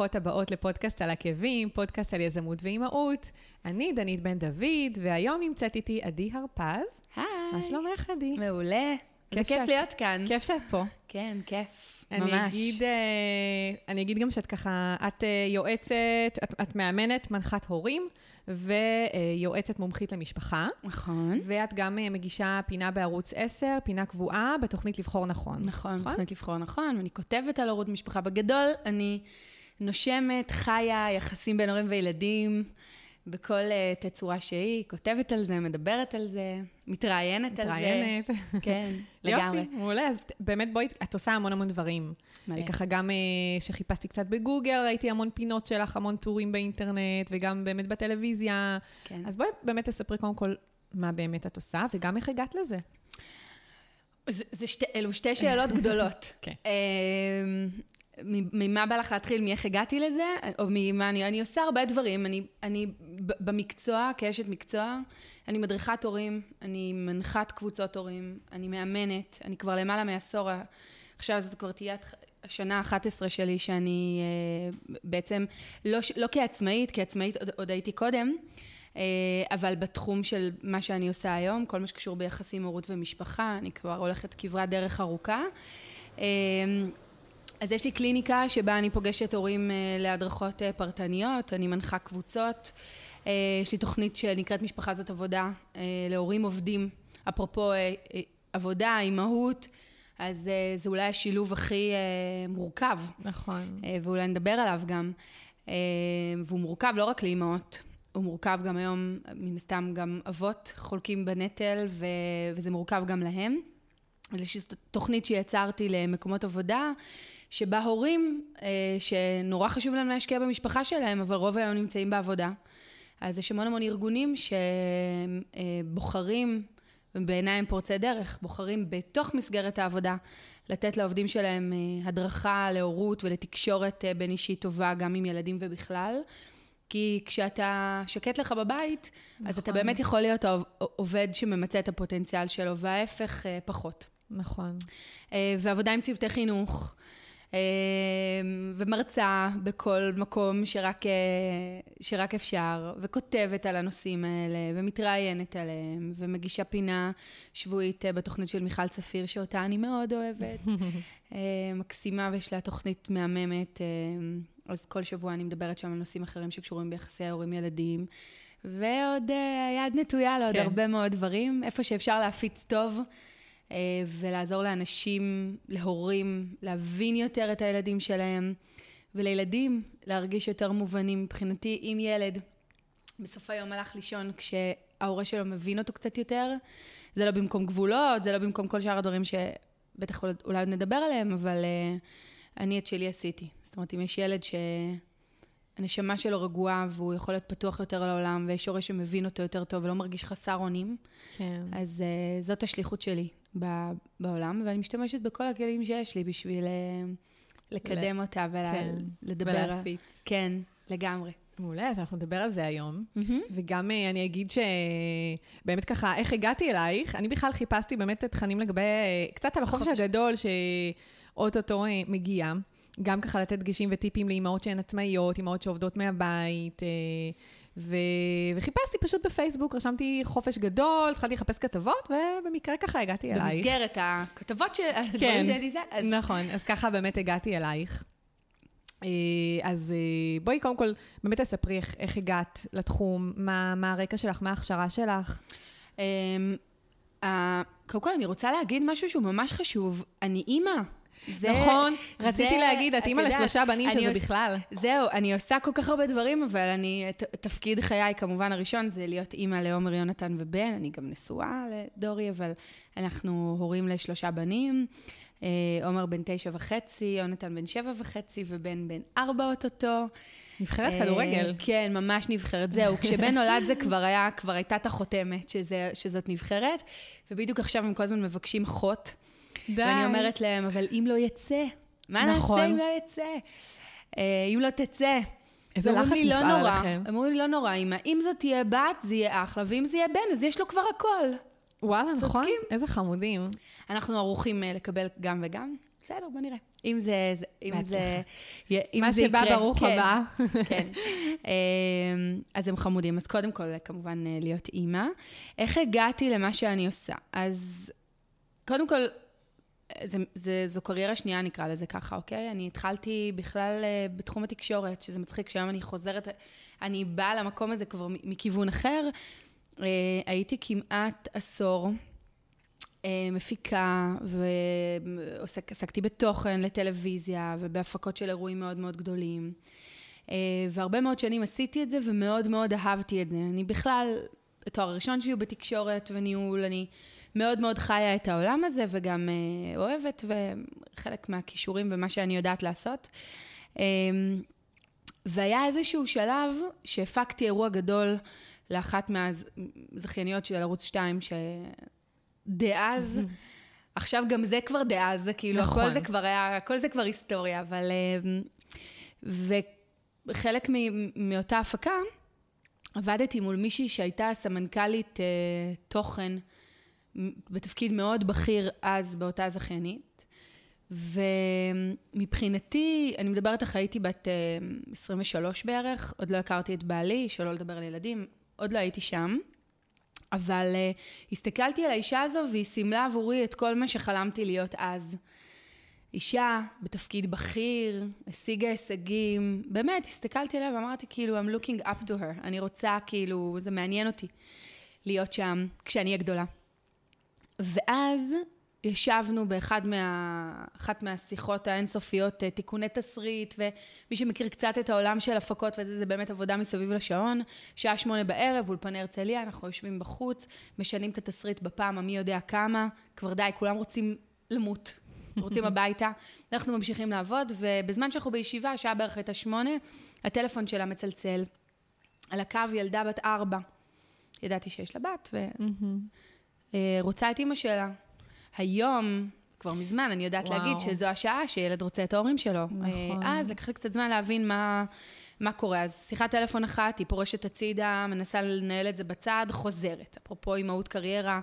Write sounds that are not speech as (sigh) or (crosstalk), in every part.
ברוכות הבאות לפודקאסט על עקבים, פודקאסט על יזמות ואימהות. אני דנית בן דוד, והיום נמצאת איתי עדי הרפז. היי. מה שלומך, עדי? מעולה. זה כיף שאת- להיות כאן. כיף שאת פה. כן, כיף. אני ממש. אגיד, אה, אני אגיד גם שאת ככה, את אה, יועצת, את, את מאמנת, מנחת הורים, ויועצת מומחית למשפחה. נכון. ואת גם אה, מגישה פינה בערוץ 10, פינה קבועה בתוכנית לבחור נכון. נכון, תוכנית לבחור נכון, ואני כותבת על הורות משפחה. בגדול, אני נושמת, חיה, יחסים בין הורים וילדים, בכל אה, תצורה שהיא, כותבת על זה, מדברת על זה, מתראיינת על זה. מתראיינת. כן, (laughs) לגמרי. יופי, מעולה. אז באמת בואי, את עושה המון המון דברים. מלא. ככה גם אה, שחיפשתי קצת בגוגל, ראיתי המון פינות שלך, המון טורים באינטרנט, וגם באמת בטלוויזיה. כן. אז בואי באמת תספרי קודם כל מה באמת את עושה, וגם איך הגעת לזה. זה, זה שתי, אלו שתי שאלות גדולות. (laughs) כן. אמ, מ- ממה בא לך להתחיל? מאיך הגעתי לזה? או ממה אני... אני עושה הרבה דברים. אני, אני במקצוע, כאשת מקצוע, אני מדריכת הורים, אני מנחת קבוצות הורים, אני מאמנת, אני כבר למעלה מעשור, עכשיו זאת כבר תהיה השנה ה-11 שלי שאני אה, בעצם, לא, לא כעצמאית, כעצמאית עוד, עוד הייתי קודם, אה, אבל בתחום של מה שאני עושה היום, כל מה שקשור ביחסים הורות ומשפחה, אני כבר הולכת כברת דרך ארוכה. אז יש לי קליניקה שבה אני פוגשת הורים אה, להדרכות אה, פרטניות, אני מנחה קבוצות. אה, יש לי תוכנית שנקראת משפחה זאת עבודה להורים עובדים, אפרופו עבודה, אימהות, אז זה אולי השילוב הכי מורכב, נכון. ואולי נדבר עליו גם. והוא מורכב לא רק לאימהות, הוא מורכב גם היום, מן הסתם גם אבות חולקים בנטל, ו- וזה מורכב גם להם. אז יש תוכנית שיצרתי למקומות עבודה, שבה הורים אה, שנורא חשוב להם להשקיע במשפחה שלהם, אבל רוב היום נמצאים בעבודה. אז יש המון המון ארגונים שבוחרים, ובעיניי הם פורצי דרך, בוחרים בתוך מסגרת העבודה לתת לעובדים שלהם אה, הדרכה להורות ולתקשורת אה, בין אישית טובה, גם עם ילדים ובכלל. כי כשאתה שקט לך בבית, נכון. אז אתה באמת יכול להיות העוב- עובד שממצה את הפוטנציאל שלו, וההפך אה, פחות. נכון. אה, ועבודה עם צוותי חינוך, אה, ומרצה בכל מקום שרק, אה, שרק אפשר, וכותבת על הנושאים האלה, ומתראיינת עליהם, ומגישה פינה שבועית אה, בתוכנית של מיכל צפיר, שאותה אני מאוד אוהבת. (laughs) אה, מקסימה, ויש לה תוכנית מהממת, אז כל שבוע אני מדברת שם על נושאים אחרים שקשורים ביחסי ההורים-ילדים. ועוד אה, יד נטויה לעוד כן. הרבה מאוד דברים, איפה שאפשר להפיץ טוב. אה, ולעזור לאנשים, להורים, להבין יותר את הילדים שלהם, ולילדים להרגיש יותר מובנים. מבחינתי, אם ילד בסוף היום הלך לישון כשההורה שלו מבין אותו קצת יותר, זה לא במקום גבולות, זה לא במקום כל שאר הדברים שבטח אולי- עוד נדבר עליהם, אבל אה, אני את שלי עשיתי. זאת אומרת, אם יש ילד שהנשמה שלו רגועה והוא יכול להיות פתוח יותר לעולם, ויש הורה שמבין אותו יותר טוב ולא מרגיש חסר אונים, כן. אז uh, זאת השליחות שלי בעולם, ואני משתמשת בכל הכלים שיש לי בשביל uh, לקדם ל- אותה כן. ולדבר. ולהפיץ. כן, לגמרי. מעולה, אז אנחנו נדבר על זה היום. Mm-hmm. וגם אה, אני אגיד שבאמת ככה, איך הגעתי אלייך, אני בכלל חיפשתי באמת תכנים לגבי, אה, קצת על החופש. הגדול שאו-טו-טו אה, מגיע. גם ככה לתת דגשים וטיפים לאימהות שהן עצמאיות, אימהות שעובדות מהבית. ו... וחיפשתי פשוט בפייסבוק, רשמתי חופש גדול, התחלתי לחפש כתבות, ובמקרה ככה הגעתי אלייך. במסגרת הכתבות של כן, שאני זה, אז נכון, אז ככה באמת הגעתי אלייך. אה, אז אה, בואי קודם כל באמת תספרי איך, איך הגעת לתחום, מה, מה הרקע שלך, מה ההכשרה שלך. אמ, קודם כל אני רוצה להגיד משהו שהוא ממש חשוב. אני אימא. זה- נכון, זה- רציתי להגיד, את אימא לשלושה בנים, שזה עוש- בכלל. זהו, אני עושה כל כך הרבה דברים, אבל אני, ת- תפקיד חיי כמובן הראשון זה להיות אימא לעומר יונתן ובן, אני גם נשואה לדורי, אבל אנחנו הורים לשלושה בנים. אה, עומר בן תשע וחצי, יונתן בן שבע וחצי, ובן בן ארבע אוטוטו. נבחרת אה, כדורגל. כן, ממש נבחרת. זהו, כשבן נולד זה כבר היה, כבר הייתה את החותמת שזה, שזאת נבחרת, ובדיוק עכשיו הם כל הזמן מבקשים חוט. די. ואני אומרת להם, אבל אם לא יצא, מה נכון. נעשה אם לא יצא? אה, אם לא תצא. איזה לחץ לי, לא נורא. עליכם. אמרו לי, לא נורא, אמא, אם זאת תהיה בת, זה יהיה אחלה, ואם זה יהיה בן, אז יש לו כבר הכל. וואלה, נכון? צודקים. איזה חמודים. אנחנו ערוכים אה, לקבל גם וגם. בסדר, בוא נראה. אם זה... זה- אם זה... אם מה זה שבא יקרה, ברוך כן. הבא. כן. אמ, אז הם חמודים. אז קודם כל, כמובן, אה, להיות אימא. איך הגעתי למה שאני עושה? אז קודם כל, זה, זה, זו קריירה שנייה, נקרא לזה ככה, אוקיי? אני התחלתי בכלל אה, בתחום התקשורת, שזה מצחיק שהיום אני חוזרת, אני באה למקום הזה כבר מכיוון אחר. אה, הייתי כמעט עשור אה, מפיקה, ועסקתי בתוכן לטלוויזיה ובהפקות של אירועים מאוד מאוד גדולים. והרבה מאוד שנים עשיתי את זה ומאוד מאוד אהבתי את זה. אני בכלל, התואר הראשון שלי הוא בתקשורת וניהול, אני מאוד מאוד חיה את העולם הזה וגם אה, אוהבת וחלק מהכישורים ומה שאני יודעת לעשות. אה, והיה איזשהו שלב שהפקתי אירוע גדול לאחת מהזכייניות של ערוץ 2, שדאז, עכשיו גם זה כבר דאז, זה כאילו, נכון. הכל זה כבר היה, הכל זה כבר היסטוריה, אבל... אה, וחלק מ- מאותה הפקה, עבדתי מול מישהי שהייתה סמנכ"לית אה, תוכן בתפקיד מאוד בכיר אז באותה זכיינית. ומבחינתי, אני מדברת איך הייתי בת אה, 23 בערך, עוד לא הכרתי את בעלי, שלא לדבר על ילדים, עוד לא הייתי שם. אבל uh, הסתכלתי על האישה הזו והיא סימלה עבורי את כל מה שחלמתי להיות אז. אישה בתפקיד בכיר, השיגה הישגים, באמת, הסתכלתי עליה ואמרתי כאילו, I'm looking up to her, אני רוצה כאילו, זה מעניין אותי להיות שם כשאני אהיה גדולה. ואז ישבנו באחד מה... מהשיחות האינסופיות, אה, תיקוני תסריט, ומי שמכיר קצת את העולם של הפקות וזה, זה באמת עבודה מסביב לשעון. שעה שמונה בערב, אולפני הרצליה, אנחנו יושבים בחוץ, משנים את התסריט בפעם המי יודע כמה, כבר די, כולם רוצים למות, רוצים (laughs) הביתה. אנחנו ממשיכים לעבוד, ובזמן שאנחנו בישיבה, השעה בערך הייתה שמונה, הטלפון שלה מצלצל. על הקו ילדה בת ארבע. ידעתי שיש לה בת, ורוצה את אימא שלה. היום, כבר מזמן, אני יודעת וואו. להגיד שזו השעה שילד רוצה את ההורים שלו. נכון. אה, אז לקח לי קצת זמן להבין מה, מה קורה. אז שיחת טלפון אחת, היא פורשת הצידה, מנסה לנהל את זה בצד, חוזרת. אפרופו אימהות קריירה,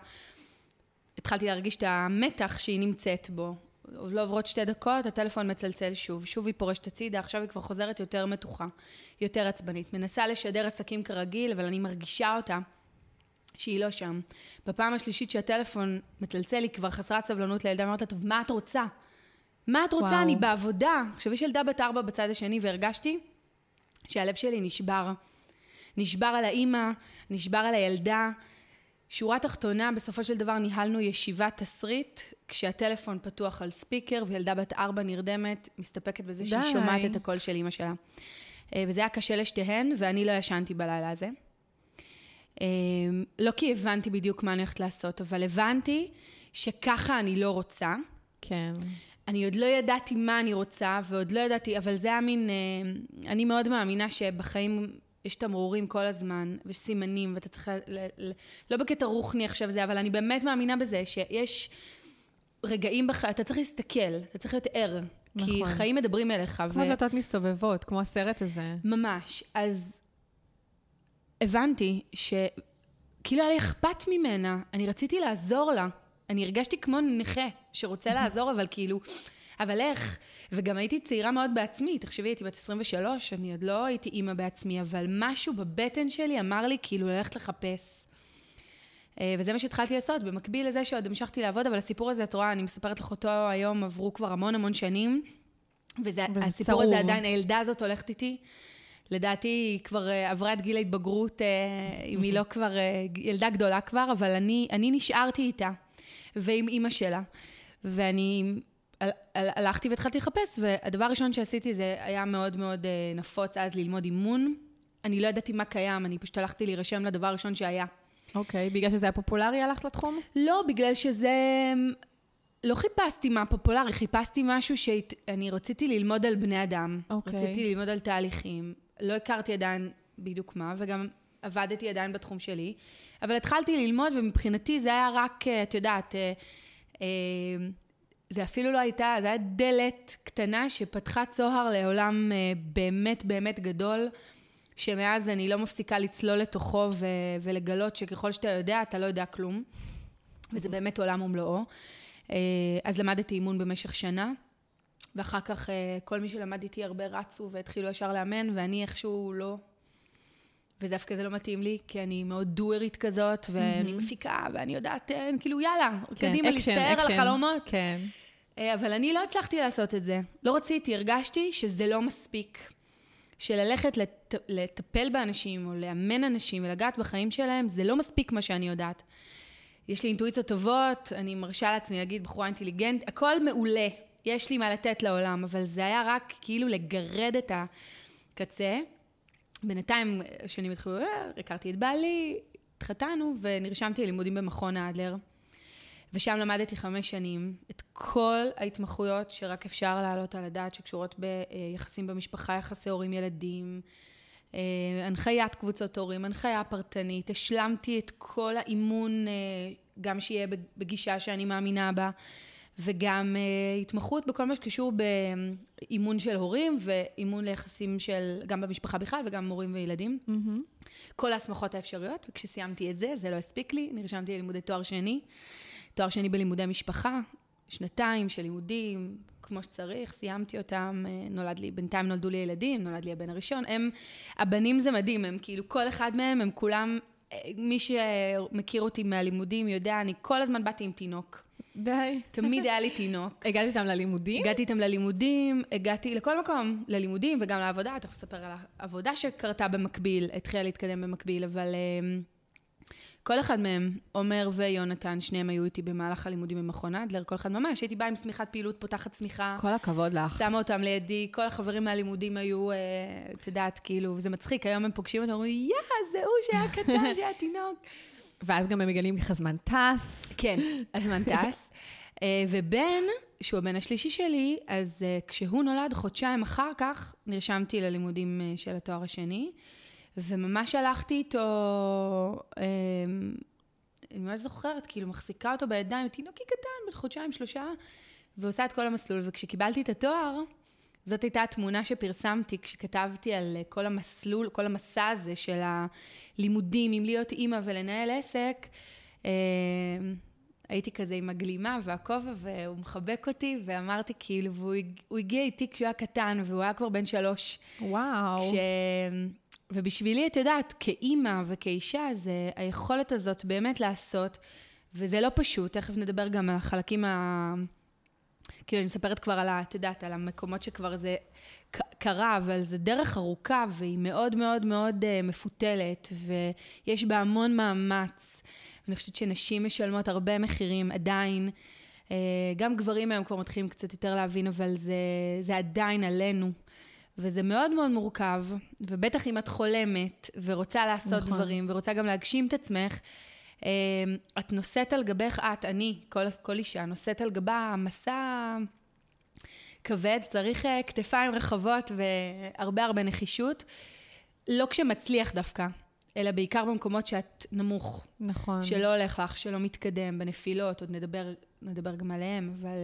התחלתי להרגיש את המתח שהיא נמצאת בו. לא עוברות שתי דקות, הטלפון מצלצל שוב. שוב היא פורשת הצידה, עכשיו היא כבר חוזרת יותר מתוחה, יותר עצבנית. מנסה לשדר עסקים כרגיל, אבל אני מרגישה אותה. שהיא לא שם. בפעם השלישית שהטלפון מצלצל, היא כבר חסרת סבלנות לילדה, אמרת לה, טוב, מה את רוצה? מה את רוצה? וואו. אני בעבודה. עכשיו, יש ילדה בת ארבע בצד השני, והרגשתי שהלב שלי נשבר. נשבר על האימא, נשבר על הילדה. שורה תחתונה, בסופו של דבר ניהלנו ישיבת תסריט, כשהטלפון פתוח על ספיקר, וילדה בת ארבע נרדמת, מסתפקת בזה שהיא די. שומעת את הקול של אימא שלה. אה, וזה היה קשה לשתיהן, ואני לא ישנתי בלילה הזה. אה, לא כי הבנתי בדיוק מה אני הולכת לעשות, אבל הבנתי שככה אני לא רוצה. כן. אני עוד לא ידעתי מה אני רוצה, ועוד לא ידעתי, אבל זה היה מין... אה, אני מאוד מאמינה שבחיים יש תמרורים כל הזמן, ויש סימנים, ואתה צריך... ל, ל, לא בקטע רוחני עכשיו זה, אבל אני באמת מאמינה בזה, שיש רגעים בח... אתה צריך להסתכל, אתה צריך להיות ער. כי נכון. חיים מדברים אליך. כמו דלתות מסתובבות, כמו הסרט הזה. ממש. אז הבנתי שכאילו היה לי אכפת ממנה, אני רציתי לעזור לה. אני הרגשתי כמו נכה שרוצה לעזור, אבל כאילו, אבל איך? וגם הייתי צעירה מאוד בעצמי, תחשבי, הייתי בת 23, אני עוד לא הייתי אימא בעצמי, אבל משהו בבטן שלי אמר לי כאילו ללכת לחפש. אה, וזה מה שהתחלתי לעשות, במקביל לזה שעוד המשכתי לעבוד, אבל הסיפור הזה, את רואה, אני מספרת לך אותו היום, עברו כבר המון המון שנים, וזה והסיפור הזה. עדיין, הילדה הזאת הולכת איתי. לדעתי היא כבר אה, עברה את גיל ההתבגרות, אה, אם היא לא כבר, אה, ילדה גדולה כבר, אבל אני, אני נשארתי איתה, ועם אימא שלה. ואני הל- הל- הלכתי והתחלתי לחפש, והדבר הראשון שעשיתי זה היה מאוד מאוד נפוץ אז ללמוד אימון. אני לא ידעתי מה קיים, אני פשוט הלכתי להירשם לדבר הראשון שהיה. אוקיי, בגלל שזה היה פופולרי הלכת לתחום? לא, בגלל שזה... לא חיפשתי מה פופולרי, חיפשתי משהו שאני רציתי ללמוד על בני אדם. אוקיי. רציתי ללמוד על תהליכים. לא הכרתי עדיין בדיוק מה, וגם עבדתי עדיין בתחום שלי. אבל התחלתי ללמוד, ומבחינתי זה היה רק, אה, את יודעת, אה, אה, זה אפילו לא הייתה, זה היה דלת קטנה שפתחה צוהר לעולם באמת באמת גדול, שמאז אני לא מפסיקה לצלול לתוכו ו- ולגלות שככל שאתה יודע, אתה לא יודע כלום. וזה באמת עולם ומלואו. אז למדתי אימון במשך שנה. ואחר כך אה, כל מי שלמד איתי הרבה רצו והתחילו ישר לאמן, ואני איכשהו לא. ודווקא זה לא מתאים לי, כי אני מאוד דוארית כזאת, ואני מפיקה, ואני יודעת, אה, כאילו, יאללה, כן, קדימה, להסתער על. החלומות. כן. אה, אבל אני לא הצלחתי לעשות את זה. לא רציתי, הרגשתי שזה לא מספיק. שללכת לט... לטפל באנשים, או לאמן אנשים ולגעת בחיים שלהם, זה לא מספיק מה שאני יודעת. יש לי אינטואיציות טובות, אני מרשה לעצמי להגיד בחורה אינטליגנט, הכל מעולה, יש לי מה לתת לעולם, אבל זה היה רק כאילו לגרד את הקצה. בינתיים, שנים התחילו, אה, הכרתי את בעלי, התחתנו, ונרשמתי ללימודים במכון האדלר. ושם למדתי חמש שנים את כל ההתמחויות שרק אפשר להעלות על הדעת, שקשורות ביחסים במשפחה, יחסי הורים-ילדים, אה, הנחיית קבוצות הורים, הנחיה פרטנית. השלמתי את כל האימון, אה, גם שיהיה בגישה שאני מאמינה בה, וגם אה, התמחות בכל מה שקשור באימון של הורים, ואימון ליחסים של, גם במשפחה בכלל וגם מורים וילדים. כל ההסמכות האפשריות, וכשסיימתי את זה, זה לא הספיק לי, נרשמתי ללימודי תואר שני. תואר שני בלימודי משפחה, שנתיים של לימודים, כמו שצריך, סיימתי אותם, אה, נולד לי, בינתיים נולדו לי ילדים, נולד לי הבן הראשון. הם, הבנים זה מדהים, הם כאילו, כל אחד מהם, הם כולם, אה, מי שמכיר אותי מהלימודים יודע, אני כל הזמן באתי עם תינוק. די. תמיד היה לי תינוק. (laughs) הגעת איתם ללימודים? הגעתי איתם ללימודים, הגעתי לכל מקום, ללימודים וגם לעבודה, תכף אספר על העבודה שקרתה במקביל, התחילה להתקדם במקביל, אבל אה, כל אחד מהם, עומר ויונתן, שניהם היו איתי במהלך הלימודים במכון אדלר, כל אחד ממש, הייתי באה עם שמיכת פעילות, פותחת שמיכה, כל הכבוד לך. שמה אותם לידי, כל החברים מהלימודים היו, אה, את יודעת, כאילו, זה מצחיק, היום הם פוגשים אותם, אומרים, יא, זה הוא שהיה קטן, שהיה תינוק. (laughs) ואז גם הם מגלים איך הזמן טס. כן, הזמן (laughs) טס. אה, ובן, שהוא הבן השלישי שלי, אז אה, כשהוא נולד, חודשיים אחר כך, נרשמתי ללימודים אה, של התואר השני, וממש הלכתי איתו, אה, אני ממש זוכרת, כאילו, מחזיקה אותו בידיים, תינוקי קטן, בן חודשיים, שלושה, ועושה את כל המסלול. וכשקיבלתי את התואר, זאת הייתה התמונה שפרסמתי כשכתבתי על אה, כל המסלול, כל המסע הזה של הלימודים, עם להיות אימא ולנהל עסק. אה, הייתי כזה עם הגלימה והכובע, והוא מחבק אותי, ואמרתי כאילו, והוא הג- הוא הגיע איתי כשהוא היה קטן, והוא היה כבר בן שלוש. וואו. כש... ובשבילי, את יודעת, כאימא וכאישה, זה היכולת הזאת באמת לעשות, וזה לא פשוט, תכף נדבר גם על החלקים ה... כאילו, אני מספרת כבר על ה... את יודעת, על המקומות שכבר זה קרה, אבל זה דרך ארוכה, והיא מאוד מאוד מאוד uh, מפותלת, ויש בה המון מאמץ. אני חושבת שנשים משלמות הרבה מחירים עדיין. Uh, גם גברים היום כבר מתחילים קצת יותר להבין, אבל זה, זה עדיין עלינו. וזה מאוד מאוד מורכב, ובטח אם את חולמת ורוצה לעשות נכון. דברים, ורוצה גם להגשים את עצמך, את נושאת על גבך, את, אני, כל, כל אישה, נושאת על גבה מסע כבד, צריך אה, כתפיים רחבות והרבה הרבה נחישות. לא כשמצליח דווקא, אלא בעיקר במקומות שאת נמוך, נכון. שלא הולך לך, שלא מתקדם, בנפילות, עוד נדבר, נדבר גם עליהם, אבל...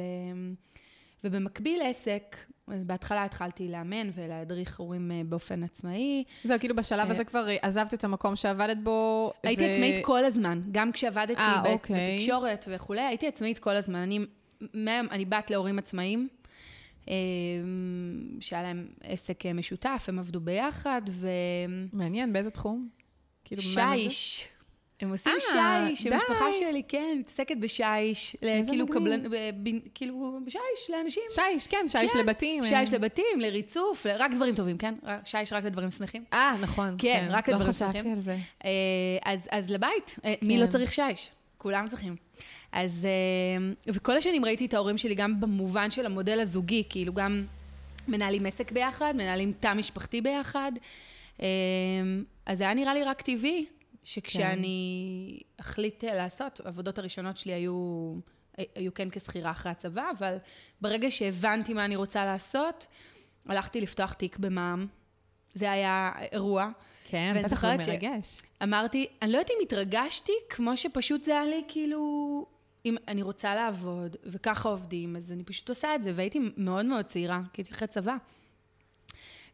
אה, ובמקביל עסק, אז בהתחלה התחלתי לאמן ולהדריך הורים אה, באופן עצמאי. זהו, כאילו בשלב הזה כבר אה, עזבת את המקום שעבדת בו. הייתי ו- עצמאית כל הזמן, גם כשעבדתי אה, ב- אוקיי. בתקשורת וכולי, הייתי עצמאית כל הזמן. אני, מהם, אני בת להורים עצמאיים, אה, שהיה להם עסק אה, משותף, הם עבדו ביחד, מעניין, באיזה תחום? כאילו? ושיש. הם עושים אה, שיש, די. המשפחה שלי, כן, מתעסקת בשיש, כאילו. קבלן, ב- ב- כאילו בשיש לאנשים. שיש, כן, שיש כן, לבתים. שיש לבתים, לריצוף, רק דברים טובים, כן? שיש רק לדברים שמחים. אה, נכון. כן, רק לדברים לא חשבתי שמחים. על זה. אה, אז, אז לבית, אה, מי כן. לא צריך שיש? כולם צריכים. אז, אה, וכל השנים ראיתי את ההורים שלי גם במובן של המודל הזוגי, כאילו גם מנהלים עסק ביחד, מנהלים תא משפחתי ביחד. אה, אז זה היה נראה לי רק טבעי, שכשאני אחליט אה, לעשות, העבודות הראשונות שלי היו, היו כן כשכירה אחרי הצבא, אבל ברגע שהבנתי מה אני רוצה לעשות, הלכתי לפתוח תיק במע"מ. זה היה אירוע. כן, זה זוכרת ש- מרגש. אמרתי, אני לא יודעת אם התרגשתי, כמו שפשוט זה היה לי כאילו, אם אני רוצה לעבוד, וככה עובדים, אז אני פשוט עושה את זה, והייתי מאוד מאוד צעירה, כי הייתי אחרי צבא.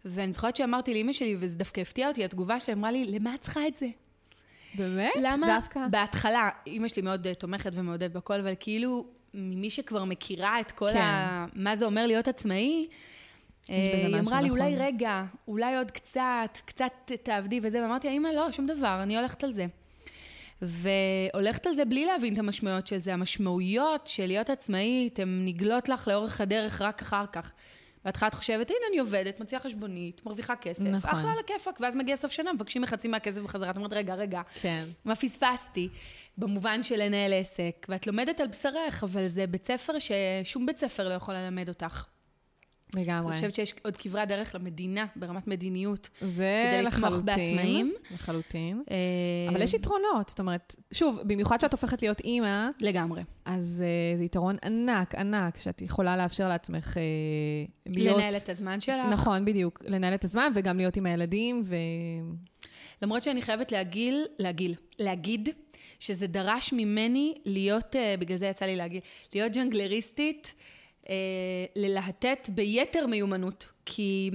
ואני זוכרת שאמרתי לאימא שלי, וזה דווקא הפתיע אותי, התגובה שלה אמרה לי, למה את צריכה את זה? באמת? למה? דווקא? בהתחלה, אימא שלי מאוד תומכת ומעודדת בכל, אבל כאילו, ממי שכבר מכירה את כל כן. ה... מה זה אומר להיות עצמאי, אה, היא אמרה לי, נכון. אולי רגע, אולי עוד קצת, קצת תעבדי וזה, ואמרתי, אמא, לא, שום דבר, אני הולכת על זה. והולכת על זה בלי להבין את המשמעויות של זה. המשמעויות של להיות עצמאית, הן נגלות לך לאורך הדרך רק אחר כך. בהתחלה את חושבת, הנה, אני עובדת, מוציאה חשבונית, מרוויחה כסף, נכון. אחלה על הכיפאק, ואז מגיע סוף שנה, מבקשים מחצי מהכסף בחזרה, את אומרת, רגע, רגע, כן. מה פספסתי? במובן של לנהל עסק, ואת לומדת על בשרך, אבל זה בית ספר ששום בית ספר לא יכול ללמד אותך. לגמרי. אני חושבת שיש עוד כברת דרך למדינה, ברמת מדיניות. זה כדי לתמוך. בעצמאים. לחלוטין. אה, אבל יש יתרונות, זאת אומרת, שוב, במיוחד שאת הופכת להיות אימא, לגמרי. אז uh, זה יתרון ענק, ענק, שאת יכולה לאפשר לעצמך uh, להיות... לנהל את הזמן שלך. נכון, בדיוק. לנהל את הזמן וגם להיות עם הילדים, ו... למרות שאני חייבת להגיל, להגיל, להגיד שזה דרש ממני להיות, אה, בגלל זה יצא לי להגיד, להיות ג'נגלריסטית, אה, ללהטט ביתר מיומנות. כי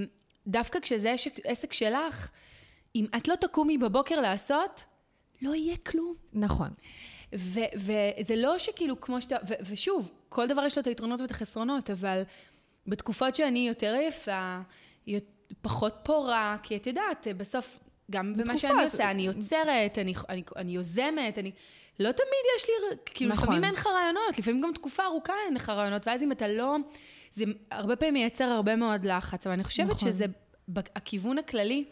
דווקא כשזה עסק, שלך, אם את לא תקומי בבוקר לעשות, לא יהיה כלום. נכון. ו- וזה לא שכאילו כמו שאתה, ו- ושוב, כל דבר יש לו את היתרונות ואת החסרונות, אבל בתקופות שאני יותר עייפה, פחות פורה, כי את יודעת, בסוף, גם זה במה תקופה, שאני זה- עושה, אני יוצרת, אני, אני, אני יוזמת, אני... לא תמיד יש לי, כאילו, נכון. לפעמים אין לך רעיונות, לפעמים גם תקופה ארוכה אין לך רעיונות, ואז אם אתה לא... זה הרבה פעמים מייצר הרבה מאוד לחץ, אבל אני חושבת נכון. שזה הכיוון הכללי.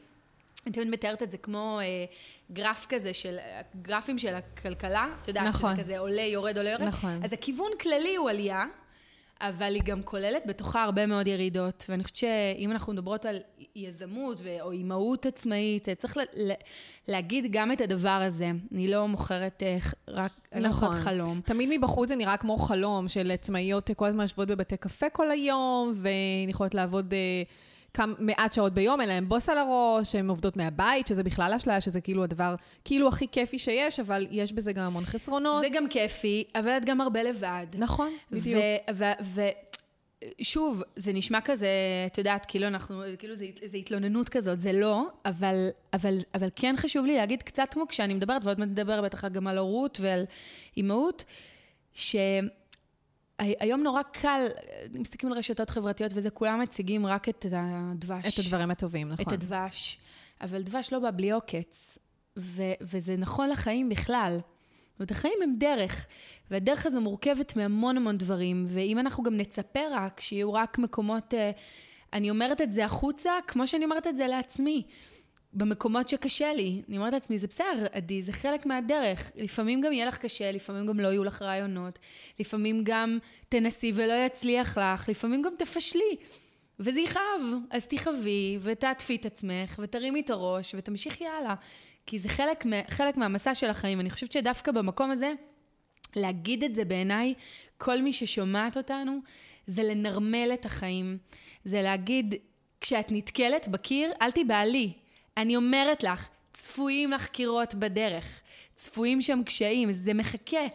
אני תמיד מתארת את זה כמו אה, גרף כזה של, גרפים של הכלכלה, אתה יודע, נכון. שזה כזה עולה, יורד, עולה, יורד. נכון. אז הכיוון כללי הוא עלייה, אבל היא גם כוללת בתוכה הרבה מאוד ירידות. ואני חושבת שאם אנחנו מדברות על יזמות ו- או אימהות עצמאית, אה, צריך ל- להגיד גם את הדבר הזה. אני לא מוכרת אה, רק, לא נכון. מוכרת חלום. תמיד מבחוץ זה נראה כמו חלום של עצמאיות כל הזמן יושבות בבתי קפה כל היום, והן יכולות לעבוד אה, כמה, מעט שעות ביום, אין להן בוס על הראש, הן עובדות מהבית, שזה בכלל אשליה, שזה כאילו הדבר כאילו הכי כיפי שיש, אבל יש בזה גם המון חסרונות. זה גם כיפי, אבל את גם הרבה לבד. נכון, בדיוק. ושוב, זה נשמע כזה, את יודעת, כאילו אנחנו, כאילו זה, זה התלוננות כזאת, זה לא, אבל, אבל, אבל כן חשוב לי להגיד קצת כמו כשאני מדברת, ועוד מעט נדבר בטח גם על הורות ועל אימהות, שהיום נורא קל, מסתכלים על רשתות חברתיות וזה, כולם מציגים רק את הדבש. את הדברים הטובים, נכון. את הדבש. אבל דבש לא בא בלי עוקץ, ו- וזה נכון לחיים בכלל. זאת אומרת, החיים הם דרך, והדרך הזו מורכבת מהמון המון דברים, ואם אנחנו גם נצפה רק שיהיו רק מקומות... אה, אני אומרת את זה החוצה, כמו שאני אומרת את זה לעצמי. במקומות שקשה לי. אני אומרת לעצמי, זה בסדר, עדי, זה חלק מהדרך. לפעמים גם יהיה לך קשה, לפעמים גם לא יהיו לך רעיונות, לפעמים גם תנסי ולא יצליח לך, לפעמים גם תפשלי. וזה יכאב, אז תכאבי, ותעטפי את עצמך, ותרימי את הראש, ותמשיכי הלאה. כי זה חלק, חלק מהמסע של החיים. אני חושבת שדווקא במקום הזה, להגיד את זה בעיניי, כל מי ששומעת אותנו, זה לנרמל את החיים. זה להגיד, כשאת נתקלת בקיר, אל תיבהלי. אני אומרת לך, צפויים לך קירות בדרך. צפויים שם קשיים, זה מחכה.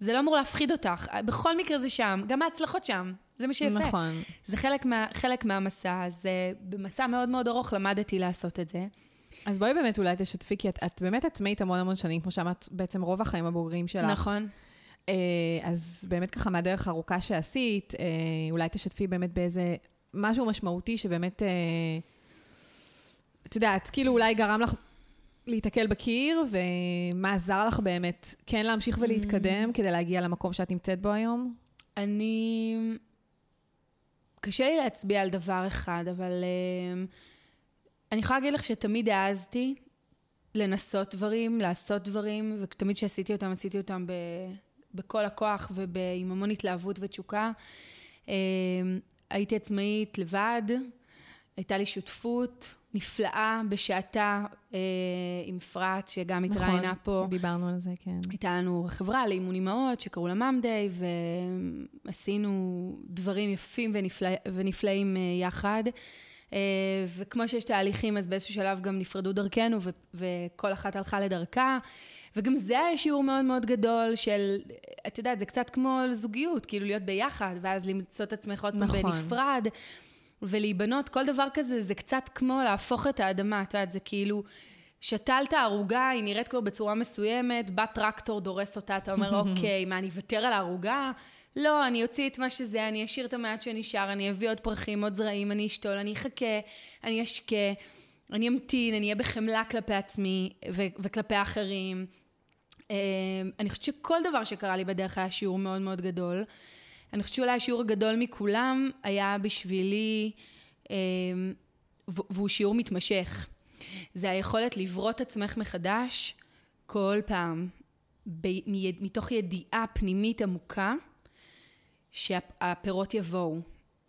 זה לא אמור להפחיד אותך. בכל מקרה זה שם, גם ההצלחות שם. זה מה שיפה. נכון. זה חלק, מה, חלק מהמסע, אז במסע מאוד מאוד ארוך למדתי לעשות את זה. אז בואי באמת אולי תשתפי, כי את, את באמת עצמאית המון המון שנים, כמו שאמרת, בעצם רוב החיים הבוגרים שלך. נכון. אה, אז באמת ככה מהדרך הארוכה שעשית, אה, אולי תשתפי באמת באיזה משהו משמעותי שבאמת, אה, את יודעת, כאילו אולי גרם לך להיתקל בקיר, ומה עזר לך באמת כן להמשיך ולהתקדם כדי להגיע למקום שאת נמצאת בו היום? אני... קשה לי להצביע על דבר אחד, אבל uh, אני יכולה להגיד לך שתמיד העזתי לנסות דברים, לעשות דברים, ותמיד כשעשיתי אותם, עשיתי אותם ב... בכל הכוח ועם המון התלהבות ותשוקה. Uh, הייתי עצמאית לבד, הייתה לי שותפות נפלאה בשעתה uh, עם אפרת, שגם התראיינה פה. דיברנו על זה, כן. הייתה לנו חברה לאימון אימהות שקראו לה מאמדיי, ועשינו דברים יפים ונפלא, ונפלאים אה, יחד. אה, וכמו שיש תהליכים, אז באיזשהו שלב גם נפרדו דרכנו, ו- וכל אחת הלכה לדרכה. וגם זה היה שיעור מאוד מאוד גדול של, את יודעת, זה קצת כמו זוגיות, כאילו להיות ביחד, ואז למצוא את עצמך עוד פעם נכון. בנפרד. ולהיבנות, כל דבר כזה זה קצת כמו להפוך את האדמה, את יודעת, זה כאילו שתלת ערוגה, היא נראית כבר בצורה מסוימת, בא טרקטור, דורס אותה, אתה אומר, (laughs) אוקיי, מה, אני אוותר על הערוגה? לא, אני אוציא את מה שזה, אני אשאיר את המעט שנשאר, אני אביא עוד פרחים, עוד זרעים, אני אשתול, אני אחכה, אני אשקה, אני אמתין, אני אהיה בחמלה כלפי עצמי ו- וכלפי האחרים. אה, אני חושבת שכל דבר שקרה לי בדרך היה שיעור מאוד מאוד גדול. אני חושבת שאולי השיעור הגדול מכולם היה בשבילי, אה, והוא שיעור מתמשך. זה היכולת לברוא את עצמך מחדש כל פעם, ב- מתוך ידיעה פנימית עמוקה, שהפירות יבואו.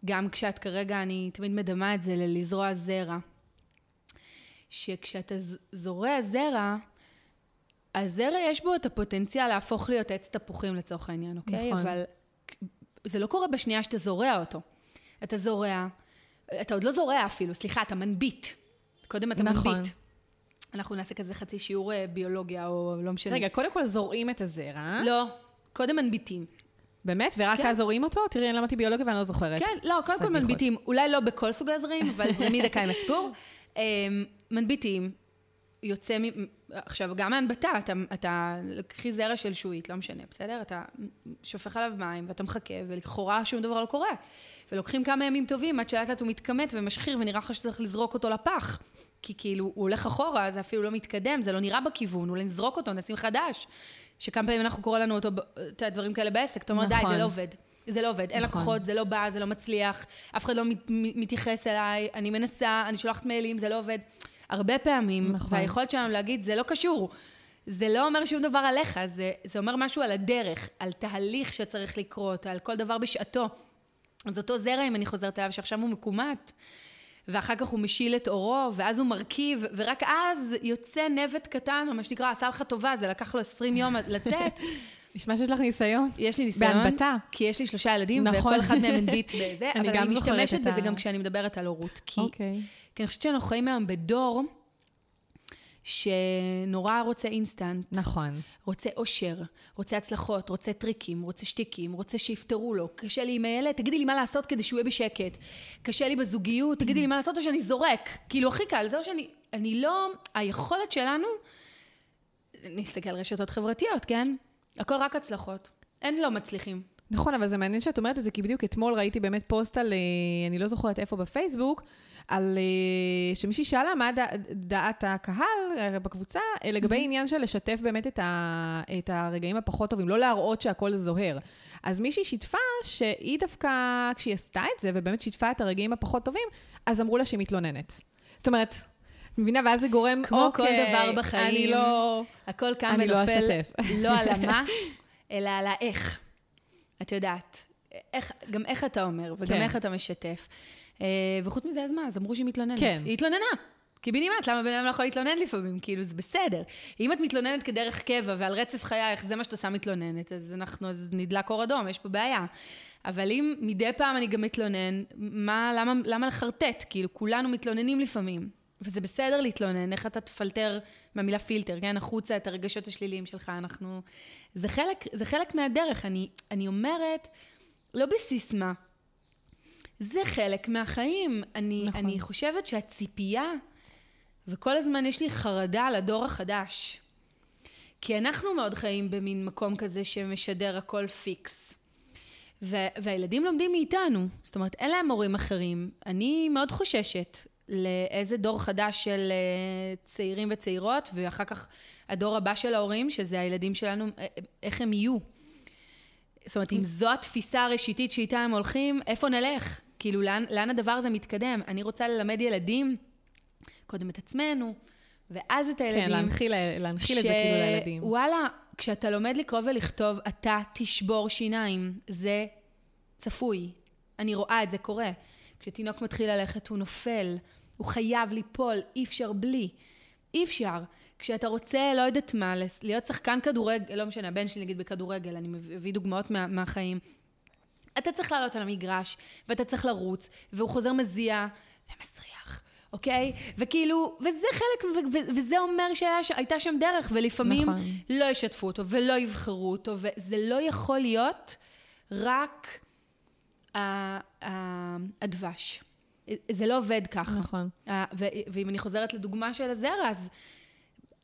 גם כשאת כרגע, אני תמיד מדמה את זה ללזרוע זרע. שכשאתה זורע זרע, הזרע יש בו את הפוטנציאל להפוך להיות עץ תפוחים לצורך העניין, אוקיי? נכון. אבל זה לא קורה בשנייה שאתה זורע אותו. אתה זורע, אתה עוד לא זורע אפילו, סליחה, אתה מנביט. קודם אתה נכון. מנביט. אנחנו נעשה כזה חצי שיעור אה, ביולוגיה, או לא משנה. רגע, קודם כל זורעים את הזרע. לא, קודם מנביטים. באמת? ורק כן. אז זורעים אותו? תראי, אני למדתי ביולוגיה ואני לא זוכרת. כן, לא, קודם כל מנביטים. אולי לא בכל סוגי הזרעים, אבל זרמי דקה עם הסיפור. (laughs) אמ, מנביטים, יוצא מ... עכשיו, גם מהנבטה, אתה, אתה קחי זרע של שועית, לא משנה, בסדר? אתה שופך עליו מים ואתה מחכה, ולכאורה שום דבר לא קורה. ולוקחים כמה ימים טובים עד שלאט לאט הוא מתכמת ומשחיר, ונראה לך שצריך לזרוק אותו לפח. כי כאילו, הוא הולך אחורה, זה אפילו לא מתקדם, זה לא נראה בכיוון, אולי נזרוק אותו, נשים חדש. שכמה פעמים אנחנו קוראים לנו אותו, את הדברים כאלה בעסק, אתה אומר, נכון. די, זה לא עובד. זה לא עובד, אין נכון. לקוחות, זה לא בא, זה לא מצליח, אף אחד לא מתייחס אליי, אני מנסה, אני שולחת מיילים, זה לא עובד. הרבה פעמים, נכון. והיכולת שלנו להגיד, זה לא קשור. זה לא אומר שום דבר עליך, זה, זה אומר משהו על הדרך, על תהליך שצריך לקרות, על כל דבר בשעתו. אז אותו זרע, אם אני חוזרת אליו, שעכשיו הוא מקומט, ואחר כך הוא משיל את אורו, ואז הוא מרכיב, ורק אז יוצא נבט קטן, או מה שנקרא, עשה לך טובה, זה לקח לו 20 יום לצאת. (laughs) נשמע שיש לך ניסיון. יש לי ניסיון. בהנבטה. כי יש לי שלושה ילדים, נכון. וכל אחד מהם מנביט בזה, (laughs) אבל אני משתמשת בזה גם כשאני מדברת על הורות. כי, אוקיי. כי אני חושבת שאנחנו חיים היום בדור שנורא רוצה אינסטנט. נכון. רוצה אושר, רוצה הצלחות, רוצה טריקים, רוצה שטיקים, רוצה שיפתרו לו. קשה לי עם הילד, תגידי לי מה לעשות כדי שהוא יהיה בשקט. קשה לי בזוגיות, תגידי לי מה לעשות או שאני זורק. כאילו, הכי קל, זהו שאני... אני לא... היכולת שלנו... נסתכל על רשתות חברתיות, כן? הכל רק הצלחות. אין לא מצליחים. נכון, אבל זה מעניין שאת אומרת את זה, כי בדיוק אתמול ראיתי באמת פוסט על, אה, אני לא זוכרת איפה בפייסבוק, על אה, שמישהי שאלה מה דע, דעת הקהל אה, בקבוצה לגבי mm-hmm. עניין של לשתף באמת את, ה, את הרגעים הפחות טובים, לא להראות שהכל זוהר. אז מישהי שיתפה שהיא דווקא, כשהיא עשתה את זה, ובאמת שיתפה את הרגעים הפחות טובים, אז אמרו לה שהיא מתלוננת. זאת אומרת, מבינה? ואז זה גורם, כמו אוקיי, כל דבר בחיים, אני לא... הכל קם לא ונופל, לא, לא על המה, אלא על האיך. את יודעת, איך, גם איך אתה אומר, וגם כן. איך אתה משתף. אה, וחוץ מזה, אז מה? אז אמרו שהיא מתלוננת. כן. היא התלוננה. קיבינימט, למה בן אדם לא יכול להתלונן לפעמים? כאילו, זה בסדר. אם את מתלוננת כדרך קבע ועל רצף חייך, זה מה שאת עושה מתלוננת, אז אנחנו, אז נדלק אור אדום, יש פה בעיה. אבל אם מדי פעם אני גם מתלונן, מה, למה, למה לחרטט? כאילו, כולנו מתלוננים לפעמים. וזה בסדר להתלונן, איך אתה תפלטר מהמילה פילטר, כן? החוצה את הרגשות השליליים שלך, אנחנו... זה חלק, זה חלק מהדרך. אני, אני אומרת, לא בסיסמה, זה חלק מהחיים. אני, נכון. אני חושבת שהציפייה, וכל הזמן יש לי חרדה לדור החדש. כי אנחנו מאוד חיים במין מקום כזה שמשדר הכל פיקס. והילדים לומדים מאיתנו, זאת אומרת, אין להם מורים אחרים. אני מאוד חוששת לאיזה דור חדש של אה, צעירים וצעירות, ואחר כך הדור הבא של ההורים, שזה הילדים שלנו, אה, איך הם יהיו. זאת אומרת, אם זו התפיסה הראשיתית שאיתה הם הולכים, איפה נלך? כאילו, לאן, לאן הדבר הזה מתקדם? אני רוצה ללמד ילדים, קודם את עצמנו, ואז את הילדים. כן, להנחיל, להנחיל ש... את זה כאילו לילדים. וואלה, כשאתה לומד לקרוא ולכתוב, אתה תשבור שיניים. זה צפוי. אני רואה את זה קורה. כשתינוק מתחיל ללכת, הוא נופל. הוא חייב ליפול, אי אפשר בלי. אי אפשר. כשאתה רוצה, לא יודעת מה, להיות שחקן כדורגל, לא משנה, הבן שלי נגיד בכדורגל, אני מביא דוגמאות מה, מהחיים. אתה צריך לעלות על המגרש, ואתה צריך לרוץ, והוא חוזר מזיע ומסריח, אוקיי? וכאילו, וזה חלק, ו- ו- וזה אומר שהייתה שם דרך, ולפעמים נכון. לא ישתפו אותו ולא יבחרו אותו, וזה לא יכול להיות רק הדבש. זה לא עובד ככה. נכון. ואם אני חוזרת לדוגמה של הזרע, אז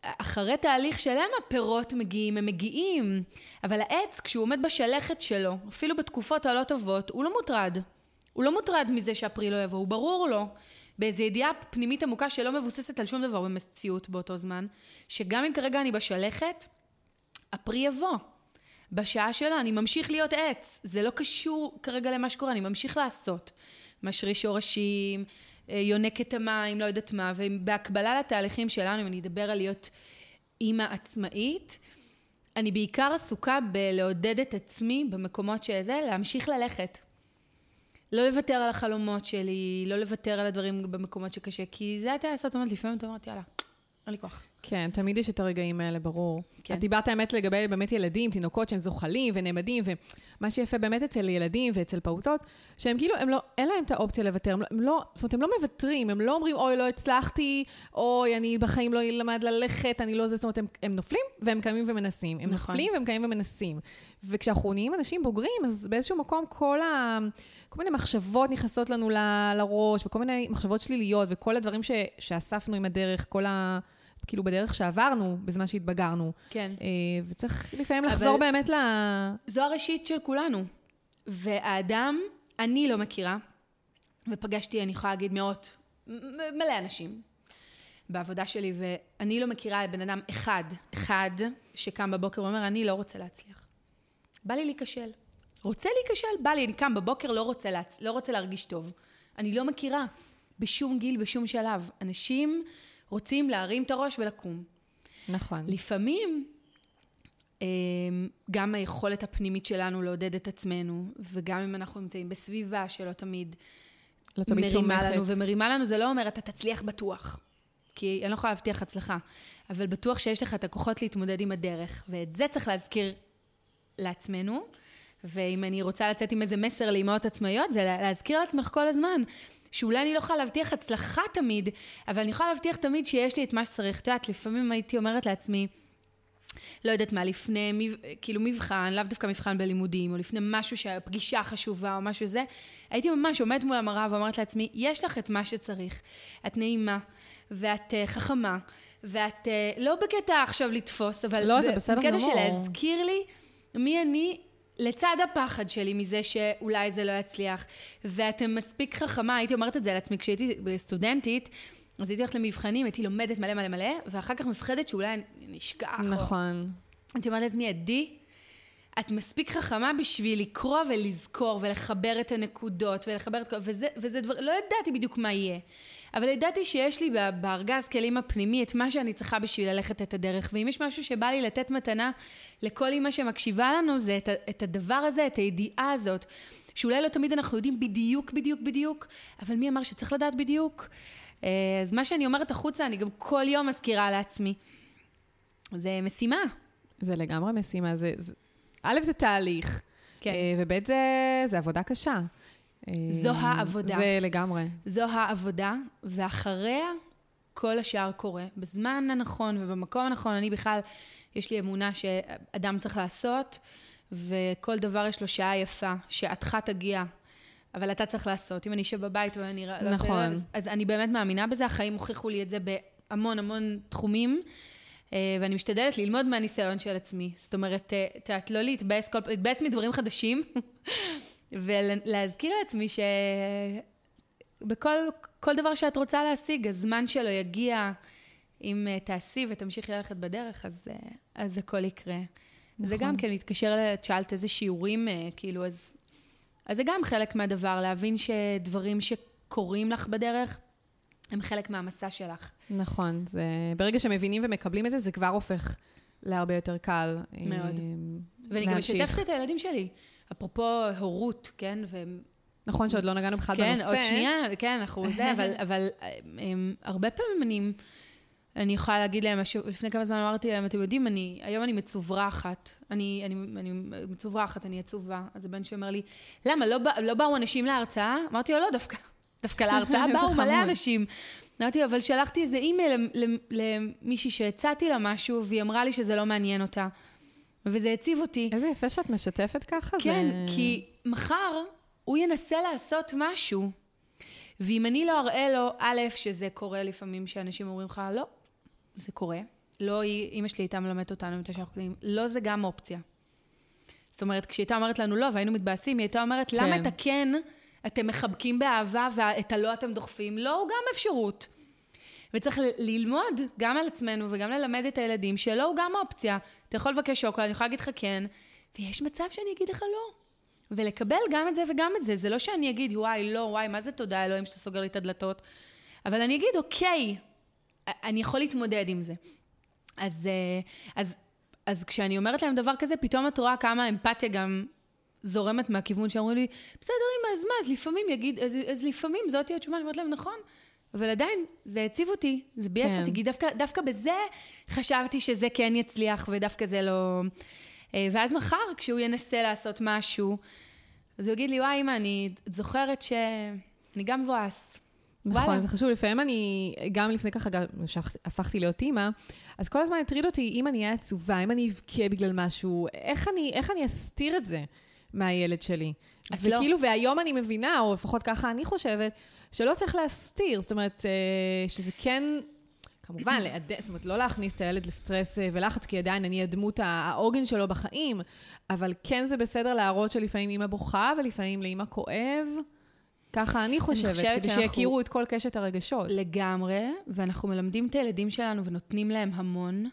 אחרי תהליך שלם הפירות מגיעים, הם מגיעים. אבל העץ, כשהוא עומד בשלכת שלו, אפילו בתקופות הלא טובות, הוא לא מוטרד. הוא לא מוטרד מזה שהפרי לא יבוא, הוא ברור לו, באיזו ידיעה פנימית עמוקה שלא מבוססת על שום דבר במציאות באותו זמן, שגם אם כרגע אני בשלכת, הפרי יבוא. בשעה שלו אני ממשיך להיות עץ. זה לא קשור כרגע למה שקורה, אני ממשיך לעשות. משריש שורשים, אה, יונק את המים, לא יודעת מה, ובהקבלה לתהליכים שלנו, אם אני אדבר על להיות אימא עצמאית, אני בעיקר עסוקה בלעודד את עצמי במקומות שזה, להמשיך ללכת. לא לוותר על החלומות שלי, לא לוותר על הדברים במקומות שקשה, כי זה הייתה לעשות, אומרת, לפעמים אתה אומרת, יאללה, אין לי כוח. כן, תמיד יש את הרגעים האלה, ברור. כן. את דיברת האמת לגבי באמת ילדים, תינוקות שהם זוחלים ונעמדים, ומה שיפה באמת אצל ילדים ואצל פעוטות, שהם כאילו, הם לא, אין להם את האופציה לוותר, הם לא, הם לא, זאת אומרת, הם לא מוותרים, הם לא אומרים, אוי, לא הצלחתי, אוי, אני בחיים לא אלמד ללכת, אני לא זה, זאת אומרת, הם, הם נופלים והם קיימים ומנסים. הם נכון. נופלים והם קיימים ומנסים. וכשאנחנו נהיים אנשים בוגרים, אז באיזשהו מקום כל ה... כל מיני מחשבות נכנסות לנו ל- לראש, וכל מיני מחשבות שליליות, וכל הדברים ש, שאספנו עם הדרך, כל ה... כאילו בדרך שעברנו בזמן שהתבגרנו. כן. אה, וצריך לפעמים אבל- לחזור באמת ל... זו הראשית של כולנו. והאדם, אני לא מכירה, ופגשתי, אני יכולה להגיד, מאות, מלא אנשים בעבודה שלי, ואני לא מכירה בן אדם אחד, אחד, שקם בבוקר ואומר, אני לא רוצה להצליח. בא לי להיכשל. רוצה להיכשל? בא לי, אני קם בבוקר, לא רוצה, להצ... לא רוצה להרגיש טוב. אני לא מכירה בשום גיל, בשום שלב. אנשים רוצים להרים את הראש ולקום. נכון. לפעמים אמ, גם היכולת הפנימית שלנו לעודד את עצמנו, וגם אם אנחנו נמצאים בסביבה שלא תמיד, לא תמיד מרימה תומכת. לנו, ומרימה לנו זה לא אומר אתה תצליח בטוח. כי אני לא יכולה להבטיח הצלחה, אבל בטוח שיש לך את הכוחות להתמודד עם הדרך, ואת זה צריך להזכיר לעצמנו. ואם אני רוצה לצאת עם איזה מסר לאימהות עצמאיות, זה לה- להזכיר לעצמך כל הזמן, שאולי אני לא יכולה להבטיח הצלחה תמיד, אבל אני יכולה להבטיח תמיד שיש לי את מה שצריך. את יודעת, לפעמים הייתי אומרת לעצמי, לא יודעת מה, לפני, מב- כאילו מבחן, לאו דווקא מבחן בלימודים, או לפני משהו שהפגישה חשובה, או משהו זה, הייתי ממש עומדת מול המראה ואומרת לעצמי, יש לך את מה שצריך. את נעימה, ואת uh, חכמה, ואת uh, לא בקטע עכשיו לתפוס, אבל... לא, זה בסדר בקטע גמור. של להזכיר לי מי אני לצד הפחד שלי מזה שאולי זה לא יצליח. ואתם מספיק חכמה, הייתי אומרת את זה על עצמי כשהייתי סטודנטית, אז הייתי הולכת למבחנים, הייתי לומדת מלא מלא מלא, ואחר כך מפחדת שאולי אני אשכח. או- נכון. הייתי אומרת לעצמי, עדי, את מספיק חכמה בשביל לקרוא ולזכור ולחבר את הנקודות ולחבר את כל... וזה, וזה דבר... לא ידעתי בדיוק מה יהיה. אבל ידעתי שיש לי בארגז כלים הפנימי את מה שאני צריכה בשביל ללכת את הדרך. ואם יש משהו שבא לי לתת מתנה לכל אימא שמקשיבה לנו, זה את, את הדבר הזה, את הידיעה הזאת. שאולי לא תמיד אנחנו יודעים בדיוק, בדיוק, בדיוק, אבל מי אמר שצריך לדעת בדיוק? אה, אז מה שאני אומרת החוצה, אני גם כל יום מזכירה לעצמי. זה משימה. זה לגמרי משימה. זה, זה... א', זה תהליך. כן. אה, וב', זה, זה עבודה קשה. אה, זו העבודה. זה לגמרי. זו העבודה, ואחריה כל השאר קורה. בזמן הנכון ובמקום הנכון, אני בכלל, יש לי אמונה שאדם צריך לעשות, וכל דבר יש לו שעה יפה, שעתך תגיע. אבל אתה צריך לעשות. אם אני אשב בבית ואני לא עושה... נכון. אז, אז אני באמת מאמינה בזה, החיים הוכיחו לי את זה בהמון המון תחומים, אה, ואני משתדלת ללמוד מהניסיון של עצמי. זאת אומרת, אה, את יודעת, לא להתבאס, כל- להתבאס מדברים חדשים, (laughs) ולהזכיר לעצמי שבכל כל דבר שאת רוצה להשיג, הזמן שלו יגיע. אם אה, תעשי ותמשיכי ללכת בדרך, אז, אה, אז הכל יקרה. נכון. זה גם כן מתקשר, את שאלת איזה שיעורים, אה, כאילו, אז, אז זה גם חלק מהדבר, להבין שדברים שקורים לך בדרך, הם חלק מהמסע שלך. נכון. זה... ברגע שמבינים ומקבלים את זה, זה כבר הופך להרבה יותר קל. מאוד. ואני גם. משתפת את הילדים שלי. אפרופו הורות, כן? והם נכון שעוד לא נגענו בכלל כן, בנושא. עוד שנייה, כן, אנחנו (laughs) זה, אבל, אבל הם, הרבה פעמים אני, אני יכולה להגיד להם, לפני כמה זמן אמרתי להם, אתם יודעים, אני, היום אני מצוברחת. אני, אני, אני מצוברחת, אני עצובה. אז הבן שלי אומר לי, למה, לא, בא- לא באו אנשים להרצאה? אמרתי לו, לא, דווקא, דווקא להרצאה (laughs) באו מלא. אנשים. אמרתי לו, אבל שלחתי איזה אימייל למ- למ- למישהי שהצעתי לה משהו, והיא אמרה לי שזה לא מעניין אותה. וזה הציב אותי. איזה יפה שאת משתפת ככה. כן, זה... כי מחר הוא ינסה לעשות משהו. ואם אני לא אראה לו, א', שזה קורה לפעמים שאנשים אומרים לך, לא, זה קורה. לא היא, אימא שלי הייתה מלמדת אותנו מתי שאנחנו קטנים, לא זה גם אופציה. זאת אומרת, כשהיא הייתה אומרת לנו לא, והיינו מתבאסים, היא הייתה אומרת, למה כן. את הכן אתם מחבקים באהבה, ואת הלא אתם דוחפים? לא, הוא גם אפשרות. וצריך ללמוד גם על עצמנו וגם ללמד את הילדים שלא הוא גם אופציה. אתה יכול לבקש שוקולד, אני יכולה להגיד לך כן, ויש מצב שאני אגיד לך לא. ולקבל גם את זה וגם את זה. זה לא שאני אגיד, וואי, לא, וואי, מה זה תודה, אלוהים, שאתה סוגר לי את הדלתות. אבל אני אגיד, אוקיי, אני יכול להתמודד עם זה. אז, אה, אז, אז כשאני אומרת להם דבר כזה, פתאום את רואה כמה אמפתיה גם זורמת מהכיוון שאומרים לי, בסדר, אמא, אז מה, אז לפעמים יגיד, אז, אז לפעמים זאת תהיה התשובה, אני אומרת להם, נכון, אבל עדיין, זה הציב אותי, זה ביאס כן. אותי, כי דווקא, דווקא בזה חשבתי שזה כן יצליח, ודווקא זה לא... אה, ואז מחר, כשהוא ינסה לעשות משהו, אז הוא יגיד לי, וואי, אמא, אני זוכרת שאני גם מבואס. נכון, וואלה. זה חשוב. לפעמים אני, גם לפני ככה, גם שהפכתי להיות אימא, אז כל הזמן הטריד אותי אם אני אהיה עצובה, אם אני אבכה בגלל משהו, איך אני, איך אני אסתיר את זה מהילד שלי. לא. וכאילו, והיום אני מבינה, או לפחות ככה אני חושבת, שלא צריך להסתיר. זאת אומרת, אה, שזה כן... כמובן, לעד... זאת אומרת, לא להכניס את הילד לסטרס אה, ולחץ, כי עדיין אני הדמות, העוגן שלו בחיים, אבל כן זה בסדר להראות שלפעמים אימא בוכה, ולפעמים לאימא כואב. ככה אני חושבת, חושבת כדי שאנחנו- שיכירו את כל קשת הרגשות. לגמרי, ואנחנו מלמדים את הילדים שלנו ונותנים להם המון.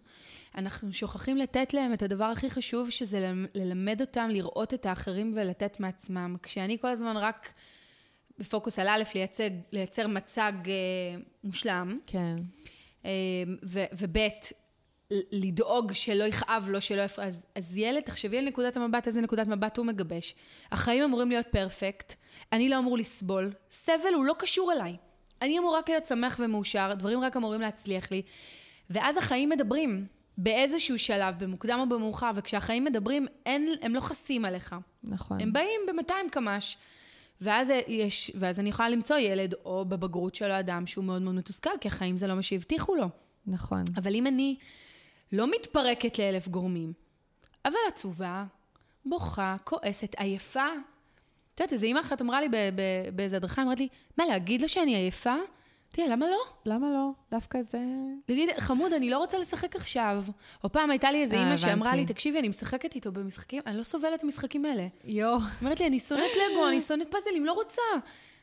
אנחנו שוכחים לתת להם את הדבר הכי חשוב, שזה ללמ- ללמד אותם לראות את האחרים ולתת מעצמם. כשאני כל הזמן רק בפוקוס על א', לייצג, לייצר מצג אה, מושלם, כן. אה, וב', לדאוג שלא יכאב לו, שלא יפ... אז, אז ילד, תחשבי על נקודת המבט, איזה נקודת מבט הוא מגבש. החיים אמורים להיות פרפקט, אני לא אמור לסבול, סבל הוא לא קשור אליי. אני אמור רק להיות שמח ומאושר, דברים רק אמורים להצליח לי. ואז החיים מדברים, באיזשהו שלב, במוקדם או במאוחר, וכשהחיים מדברים, אין, הם לא חסים עליך. נכון. הם באים ב-200 קמ"ש. ואז, יש, ואז אני יכולה למצוא ילד, או בבגרות שלו אדם שהוא מאוד מאוד מתוסכל, כי החיים זה לא מה שהבטיחו לו. נכון. אבל אם אני לא מתפרקת לאלף גורמים, אבל עצובה, בוכה, כועסת, עייפה, את יודעת, איזה אימא אחת אמרה לי באיזה הדרכה, אמרת לי, מה, להגיד לו שאני עייפה? תראה, למה לא? למה לא? דווקא זה... תגיד, חמוד, אני לא רוצה לשחק עכשיו. או פעם הייתה לי איזה אה, אימא שאמרה לי. תקשיבי, אני משחקת איתו במשחקים, אני לא סובלת את המשחקים האלה. יואו. אומרת לי, אני שונאת לגו, אני שונאת פאזלים, לא רוצה.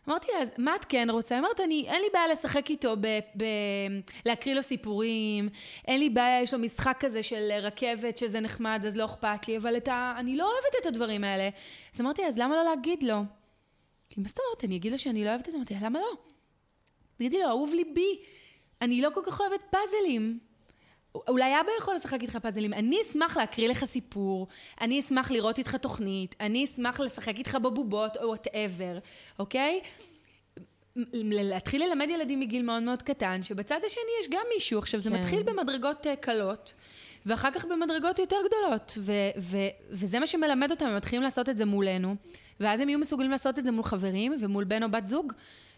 אמרתי לה, אז מה את כן רוצה? אמרת, אני, אין לי בעיה לשחק איתו, ב, ב, להקריא לו סיפורים, אין לי בעיה, יש לו משחק כזה של רכבת, שזה נחמד, אז לא אכפת לי, אבל ה, אני לא אוהבת את הדברים האלה. אז אמרתי, אז למה לא להגיד לו? כי מה זאת אומרת, אני אגיד לו שאני לא אוהבת את זה? אמרתי, למה לא? תגידי לו, אהוב ליבי, אני לא כל כך אוהבת פאזלים. אולי אבא יכול לשחק איתך פאזלים. אני אשמח להקריא לך סיפור, אני אשמח לראות איתך תוכנית, אני אשמח לשחק איתך בבובות או whatever, אוקיי? להתחיל ללמד ילדים מגיל מאוד מאוד קטן, שבצד השני יש גם מישהו. עכשיו, זה כן. מתחיל במדרגות אה, קלות, ואחר כך במדרגות יותר גדולות, ו- ו- וזה מה שמלמד אותם, הם מתחילים לעשות את זה מולנו, ואז הם יהיו מסוגלים לעשות את זה מול חברים ומול בן או בת זוג.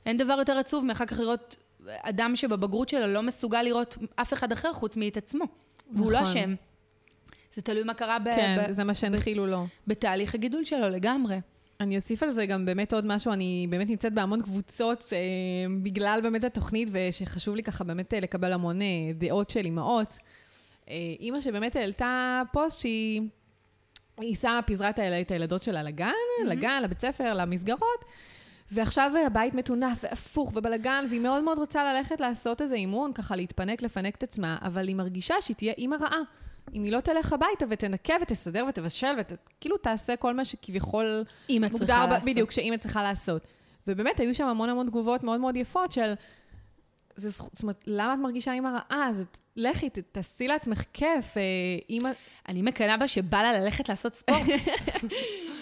אין דבר יותר עצוב מאחר כך לראות אדם שבבגרות שלו לא מסוגל לראות אף אחד אחר חוץ מאת עצמו. והוא לא נכון. אשם. זה תלוי מה קרה ב- כן, ב- זה מה שהנחילו לו. בתהליך הגידול שלו לגמרי. אני אוסיף על זה גם באמת עוד משהו, אני באמת נמצאת בהמון קבוצות אה, בגלל באמת התוכנית, ושחשוב לי ככה באמת אה, לקבל המון אה, דעות של אימהות. אה, אימא שבאמת העלתה פוסט שהיא היא שמה, פיזרה את הילד- את הילדות שלה לגן, לגן, לבית ספר, למסגרות, ועכשיו הבית מטונף והפוך ובלגן, והיא מאוד מאוד רוצה ללכת לעשות איזה אימון, ככה להתפנק, לפנק את עצמה, אבל היא מרגישה שהיא תהיה אימא רעה. אם היא לא תלך הביתה ותנקה ותסדר ותבשל וכאילו תעשה כל מה שכביכול אימא מוגדר צריכה ב- לעשות. בדיוק, שאימא צריכה לעשות. ובאמת, היו שם המון המון תגובות מאוד מאוד יפות של... זה, זכו- זאת אומרת, למה את מרגישה אימא רעה? אז את- לכי, תעשי לעצמך כיף. אה, אימא... אני מקנאה בה שבא לה ללכת לעשות ספורט. (laughs)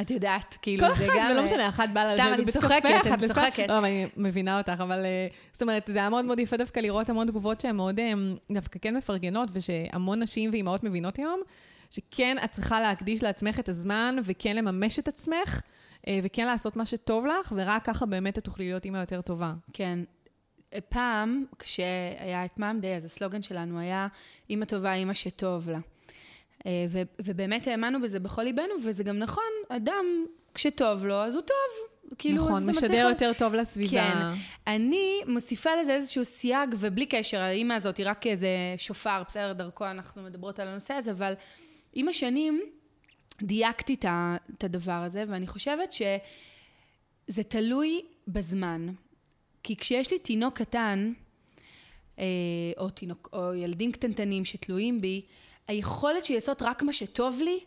את יודעת, כאילו, כל זה אחת, גם... ולא משנה, אחת באה לשבת בבית קפה, אחת לספר. צוחקת. לא, אבל אני מבינה אותך, אבל... אה, זאת אומרת, זה היה מאוד מאוד יפה דווקא לראות המון תגובות שהן מאוד אה, דווקא כן מפרגנות, ושהמון נשים ואימהות מבינות היום, שכן, את צריכה להקדיש לעצמך את הזמן, וכן לממש את עצמך, אה, וכן לעשות מה שטוב לך, ורק ככה באמת את תוכלי להיות אימא יותר טובה. כן. פעם, כשהיה את מאם דיי, אז הסלוגן שלנו היה, אימא טובה, אימא שטוב לה. אה, ו- ובאמת האמנו בזה בכל ליבנו, וזה גם נכון, אדם, כשטוב לו, אז הוא טוב. כאילו, נכון, משדר מצליח- יותר טוב לסביבה. כן. אני מוסיפה לזה איזשהו סייג, ובלי קשר, האימא הזאת היא רק איזה שופר, בסדר, דרכו אנחנו מדברות על הנושא הזה, אבל עם השנים דייקתי את הדבר הזה, ואני חושבת שזה תלוי בזמן. כי כשיש לי תינוק קטן, אה, או, תינוק, או ילדים קטנטנים שתלויים בי, היכולת שלי לעשות רק מה שטוב לי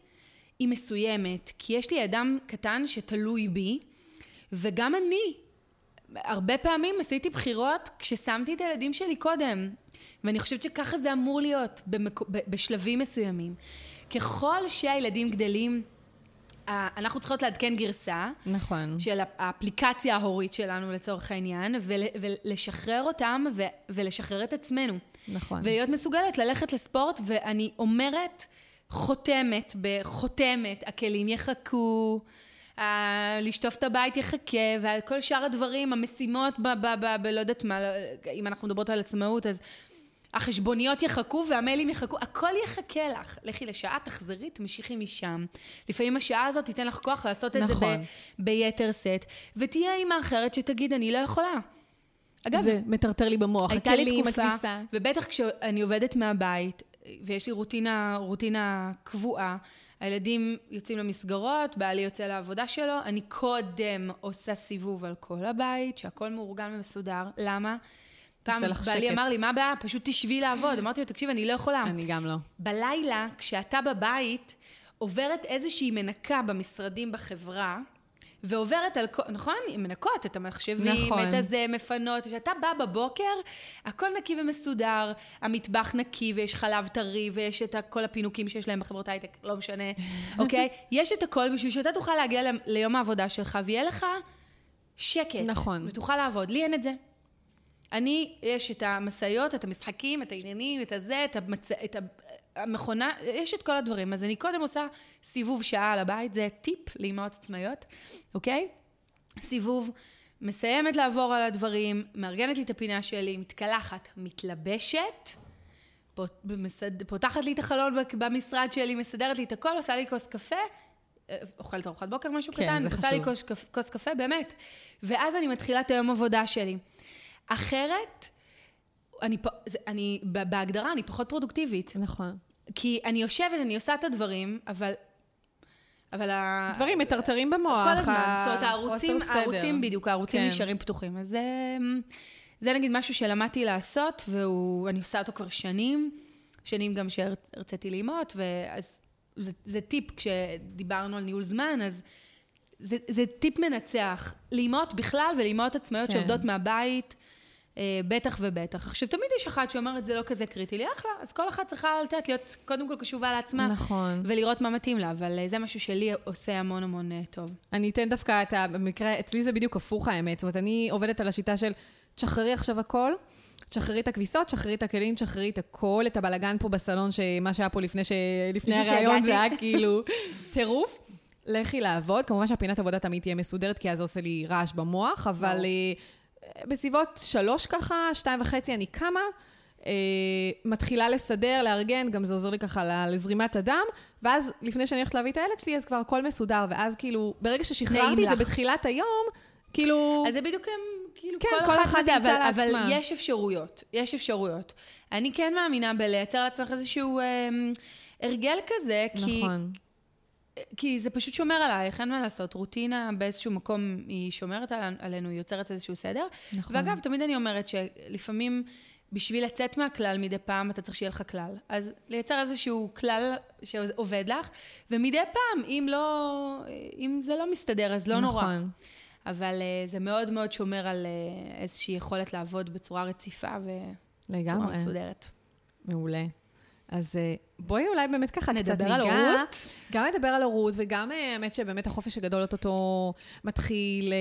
היא מסוימת. כי יש לי אדם קטן שתלוי בי, וגם אני, הרבה פעמים עשיתי בחירות כששמתי את הילדים שלי קודם. ואני חושבת שככה זה אמור להיות במק... בשלבים מסוימים. ככל שהילדים גדלים, אנחנו צריכות לעדכן גרסה נכון. של האפליקציה ההורית שלנו לצורך העניין, ול, ולשחרר אותם ו, ולשחרר את עצמנו. נכון. ולהיות מסוגלת ללכת לספורט, ואני אומרת, חותמת, בחותמת, הכלים יחכו, ה- לשטוף את הבית יחכה, וכל שאר הדברים, המשימות ב... ב, ב, ב לא יודעת מה, אם אנחנו מדברות על עצמאות, אז החשבוניות יחכו והמיילים יחכו, הכל יחכה לך. לכי לשעה, תחזרי, תמשיכי משם. לפעמים השעה הזאת תיתן לך כוח לעשות את זה נכון. ב, ביתר שאת, ותהיה אימא אחרת שתגיד, אני לא יכולה. אגב, זה מטרטר לי במוח. הייתה לי תקופה, הכביסה. ובטח כשאני עובדת מהבית, ויש לי רוטינה, רוטינה קבועה, הילדים יוצאים למסגרות, בעלי יוצא לעבודה שלו, אני קודם עושה סיבוב על כל הבית, שהכל מאורגן ומסודר. למה? פעם בעלי שקט. אמר לי, מה הבעיה? פשוט תשבי לעבוד. אמרתי לו, תקשיב, אני לא יכולה. אני גם לא. בלילה, כשאתה בבית, עוברת איזושהי מנקה במשרדים בחברה, ועוברת על כל, נכון? מנקות את המחשבים, נכון. את הזה, מפנות. כשאתה בא בבוקר, הכל נקי ומסודר, המטבח נקי ויש חלב טרי ויש את כל הפינוקים שיש להם בחברות הייטק, לא משנה, (laughs) אוקיי? יש את הכל בשביל שאתה תוכל להגיע ליום העבודה שלך ויהיה לך שקט. נכון. ותוכל לעבוד. לי אין את זה. אני, יש את המשאיות, את המשחקים, את העניינים, את הזה, את, המצ... את המכונה, יש את כל הדברים. אז אני קודם עושה סיבוב שעה על הבית, זה טיפ לאמהות עצמאיות, אוקיי? סיבוב, מסיימת לעבור על הדברים, מארגנת לי את הפינה שלי, מתקלחת, מתלבשת, במסד- פותחת לי את החלון במשרד שלי, מסדרת לי את הכל, עושה לי כוס קפה, אה, אוכלת ארוחת בוקר, משהו כן, קטן, עושה לי. כוס, כוס קפה, באמת. ואז אני מתחילה את היום עבודה שלי. אחרת, אני, זה- אני, בהגדרה, אני פחות פרודוקטיבית. נכון. כי אני יושבת, אני עושה את הדברים, אבל... אבל ה... דברים מטרטרים במוח. כל הזמן, ה- זאת אומרת, הערוצים. הערוצים בדיוק, הערוצים כן. נשארים פתוחים. אז זה, זה נגיד משהו שלמדתי לעשות, ואני עושה אותו כבר שנים, שנים גם שהרציתי לאימהות, ואז זה, זה טיפ, כשדיברנו על ניהול זמן, אז זה, זה טיפ מנצח. לאימהות בכלל ולאימהות עצמאיות כן. שעובדות מהבית, בטח ובטח. עכשיו, תמיד יש אחת שאומרת, זה לא כזה קריטי לי, אחלה, אז כל אחת צריכה לתת, להיות קודם כל קשובה לעצמה. נכון. ולראות מה מתאים לה, אבל אה, זה משהו שלי עושה המון המון אה, טוב. אני אתן דווקא את ה... במקרה, אצלי זה בדיוק הפוך האמת. זאת אומרת, אני עובדת על השיטה של תשחררי עכשיו הכל, תשחררי את הכביסות, תשחררי את הכלים, תשחררי את הכל, את הבלגן פה בסלון, שמה שהיה פה לפני, ש... לפני שהגעתי. זה היה (laughs) כאילו טירוף. לכי לעבוד, כמובן שהפינת עבודה תמיד תהיה מסודרת, כי אז זה עושה לי רעש במוח, אבל ברור. בסביבות שלוש ככה, שתיים וחצי אני קמה, אה, מתחילה לסדר, לארגן, גם זה עוזר לי ככה לזרימת הדם, ואז לפני שאני הולכת להביא את הילד שלי, אז כבר הכל מסודר, ואז כאילו, ברגע ששחררתי את זה לך. בתחילת היום, כאילו... אז זה בדיוק הם, כאילו, כן, כל, כל אחת אבל, נמצא אבל לעצמה. יש אפשרויות, יש אפשרויות. אני כן מאמינה בלייצר לעצמך איזשהו אה, הרגל כזה, כי, נכון. כי זה פשוט שומר עלייך, אין מה לעשות. רוטינה באיזשהו מקום היא שומרת על, עלינו, היא יוצרת איזשהו סדר. נכון. ואגב, תמיד אני אומרת שלפעמים בשביל לצאת מהכלל מדי פעם, אתה צריך שיהיה לך כלל. אז לייצר איזשהו כלל שעובד לך, ומדי פעם, אם לא, אם זה לא מסתדר, אז לא נורא. נכון. אבל uh, זה מאוד מאוד שומר על uh, איזושהי יכולת לעבוד בצורה רציפה ובצורה לגמרי. מסודרת. מעולה. אז אה, בואי אולי באמת ככה קצת נדבר על ניגע. הורות? גם נדבר על הורות, וגם אה, האמת שבאמת החופש הגדול אוטוטו מתחיל, אה,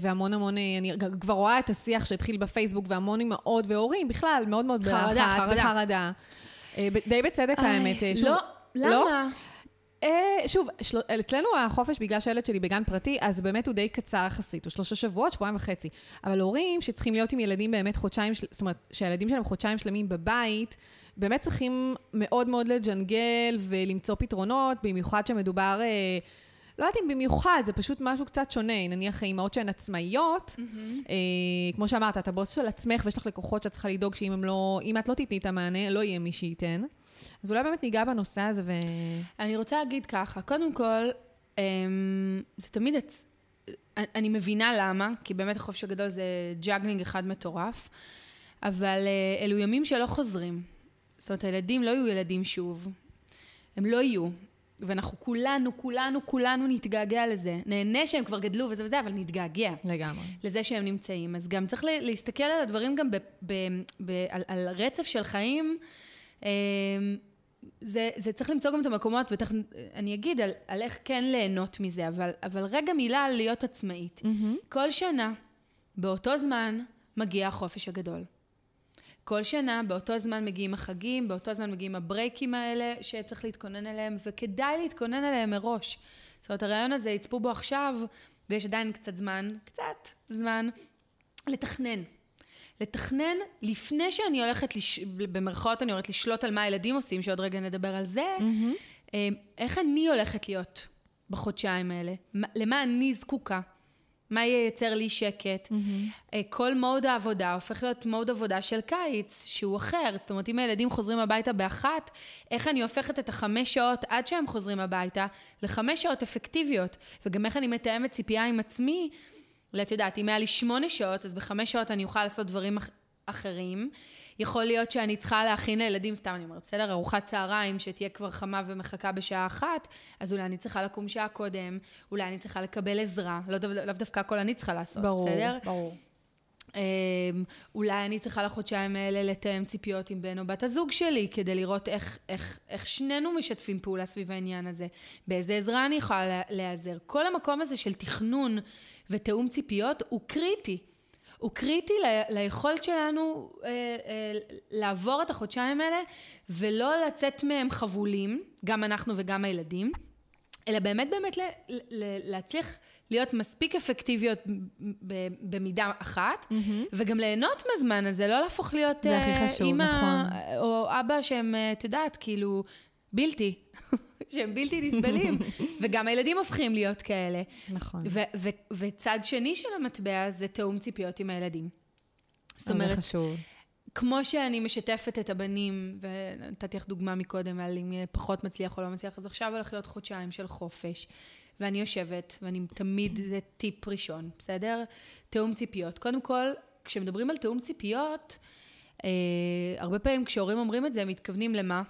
והמון המון, אני כבר רואה את השיח שהתחיל בפייסבוק, והמון אימהות והורים בכלל, מאוד מאוד חרדה, בלחץ, חרדה. בחרדה. אה, ב- די בצדק האמת. אה, שוב, לא, למה? אה, שוב, של... אצלנו החופש, בגלל שהילד שלי בגן פרטי, אז באמת הוא די קצר יחסית, הוא שלושה שבועות, שבועיים וחצי. אבל הורים שצריכים להיות עם ילדים באמת חודשיים, של... זאת אומרת, שהילדים שלהם חודשיים שלמים בבית, באמת צריכים מאוד מאוד לג'נגל ולמצוא פתרונות, במיוחד שמדובר... אה, לא יודעת אם במיוחד, זה פשוט משהו קצת שונה. נניח אימהות שהן עצמאיות, אה, כמו שאמרת, את הבוס של עצמך ויש לך לקוחות שאת צריכה לדאוג שאם לא, את לא תתני את המענה, לא יהיה מי שייתן. אז אולי באמת ניגע בנושא הזה ו... אני רוצה להגיד ככה, קודם כל, אמ, זה תמיד... הצ... אני מבינה למה, כי באמת החופש הגדול זה juggling אחד מטורף, אבל אה, אלו ימים שלא חוזרים. זאת אומרת, הילדים לא יהיו ילדים שוב. הם לא יהיו. ואנחנו כולנו, כולנו, כולנו נתגעגע לזה. נהנה שהם כבר גדלו וזה וזה, אבל נתגעגע. לגמרי. לזה שהם נמצאים. אז גם צריך להסתכל על הדברים גם ב, ב, ב, על, על רצף של חיים. אמ, זה, זה צריך למצוא גם את המקומות, ותכף אני אגיד על, על איך כן ליהנות מזה, אבל, אבל רגע מילה על להיות עצמאית. Mm-hmm. כל שנה, באותו זמן, מגיע החופש הגדול. כל שנה, באותו זמן מגיעים החגים, באותו זמן מגיעים הברייקים האלה שצריך להתכונן אליהם, וכדאי להתכונן אליהם מראש. זאת אומרת, הרעיון הזה, יצפו בו עכשיו, ויש עדיין קצת זמן, קצת זמן, לתכנן. לתכנן לפני שאני הולכת, לש... במרכאות אני הולכת לשלוט על מה הילדים עושים, שעוד רגע נדבר על זה, mm-hmm. איך אני הולכת להיות בחודשיים האלה? למה אני זקוקה? מה ייצר לי שקט? Mm-hmm. כל מוד העבודה הופך להיות מוד עבודה של קיץ, שהוא אחר. זאת אומרת, אם הילדים חוזרים הביתה באחת, איך אני הופכת את החמש שעות עד שהם חוזרים הביתה לחמש שעות אפקטיביות? וגם איך אני מתאמת ציפייה עם עצמי? את יודעת, אם היה לי שמונה שעות, אז בחמש שעות אני אוכל לעשות דברים אח- אחרים. יכול להיות שאני צריכה להכין לילדים, סתם אני אומרת, בסדר? ארוחת צהריים שתהיה כבר חמה ומחכה בשעה אחת, אז אולי אני צריכה לקום שעה קודם, אולי אני צריכה לקבל עזרה, לא, דו, לא דווקא הכל אני צריכה לעשות, ברור, בסדר? ברור. Um, אולי אני צריכה לחודשיים האלה לתאם ציפיות עם בן או בת הזוג שלי, כדי לראות איך, איך, איך שנינו משתפים פעולה סביב העניין הזה, באיזה עזרה אני יכולה להיעזר. כל המקום הזה של תכנון ותאום ציפיות הוא קריטי. הוא קריטי ל- ליכולת שלנו אה, אה, לעבור את החודשיים האלה ולא לצאת מהם חבולים, גם אנחנו וגם הילדים, אלא באמת באמת ל- ל- להצליח להיות מספיק אפקטיביות ב- במידה אחת, mm-hmm. וגם ליהנות מהזמן הזה, לא להפוך להיות זה הכי חשוב, אימא נכון. או אבא שהם, אה, את יודעת, כאילו, בלתי. (laughs) שהם בלתי נסבלים, (laughs) וגם הילדים הופכים להיות כאלה. נכון. וצד שני של המטבע זה תאום ציפיות עם הילדים. זאת אומרת, זה חשוב. כמו שאני משתפת את הבנים, ונתתי לך דוגמה מקודם על אם פחות מצליח או לא מצליח, אז עכשיו הולך להיות חודשיים של חופש. ואני יושבת, ואני תמיד, זה טיפ ראשון, בסדר? תאום ציפיות. קודם כל, כשמדברים על תאום ציפיות, אה, הרבה פעמים כשהורים אומרים את זה, הם מתכוונים למה?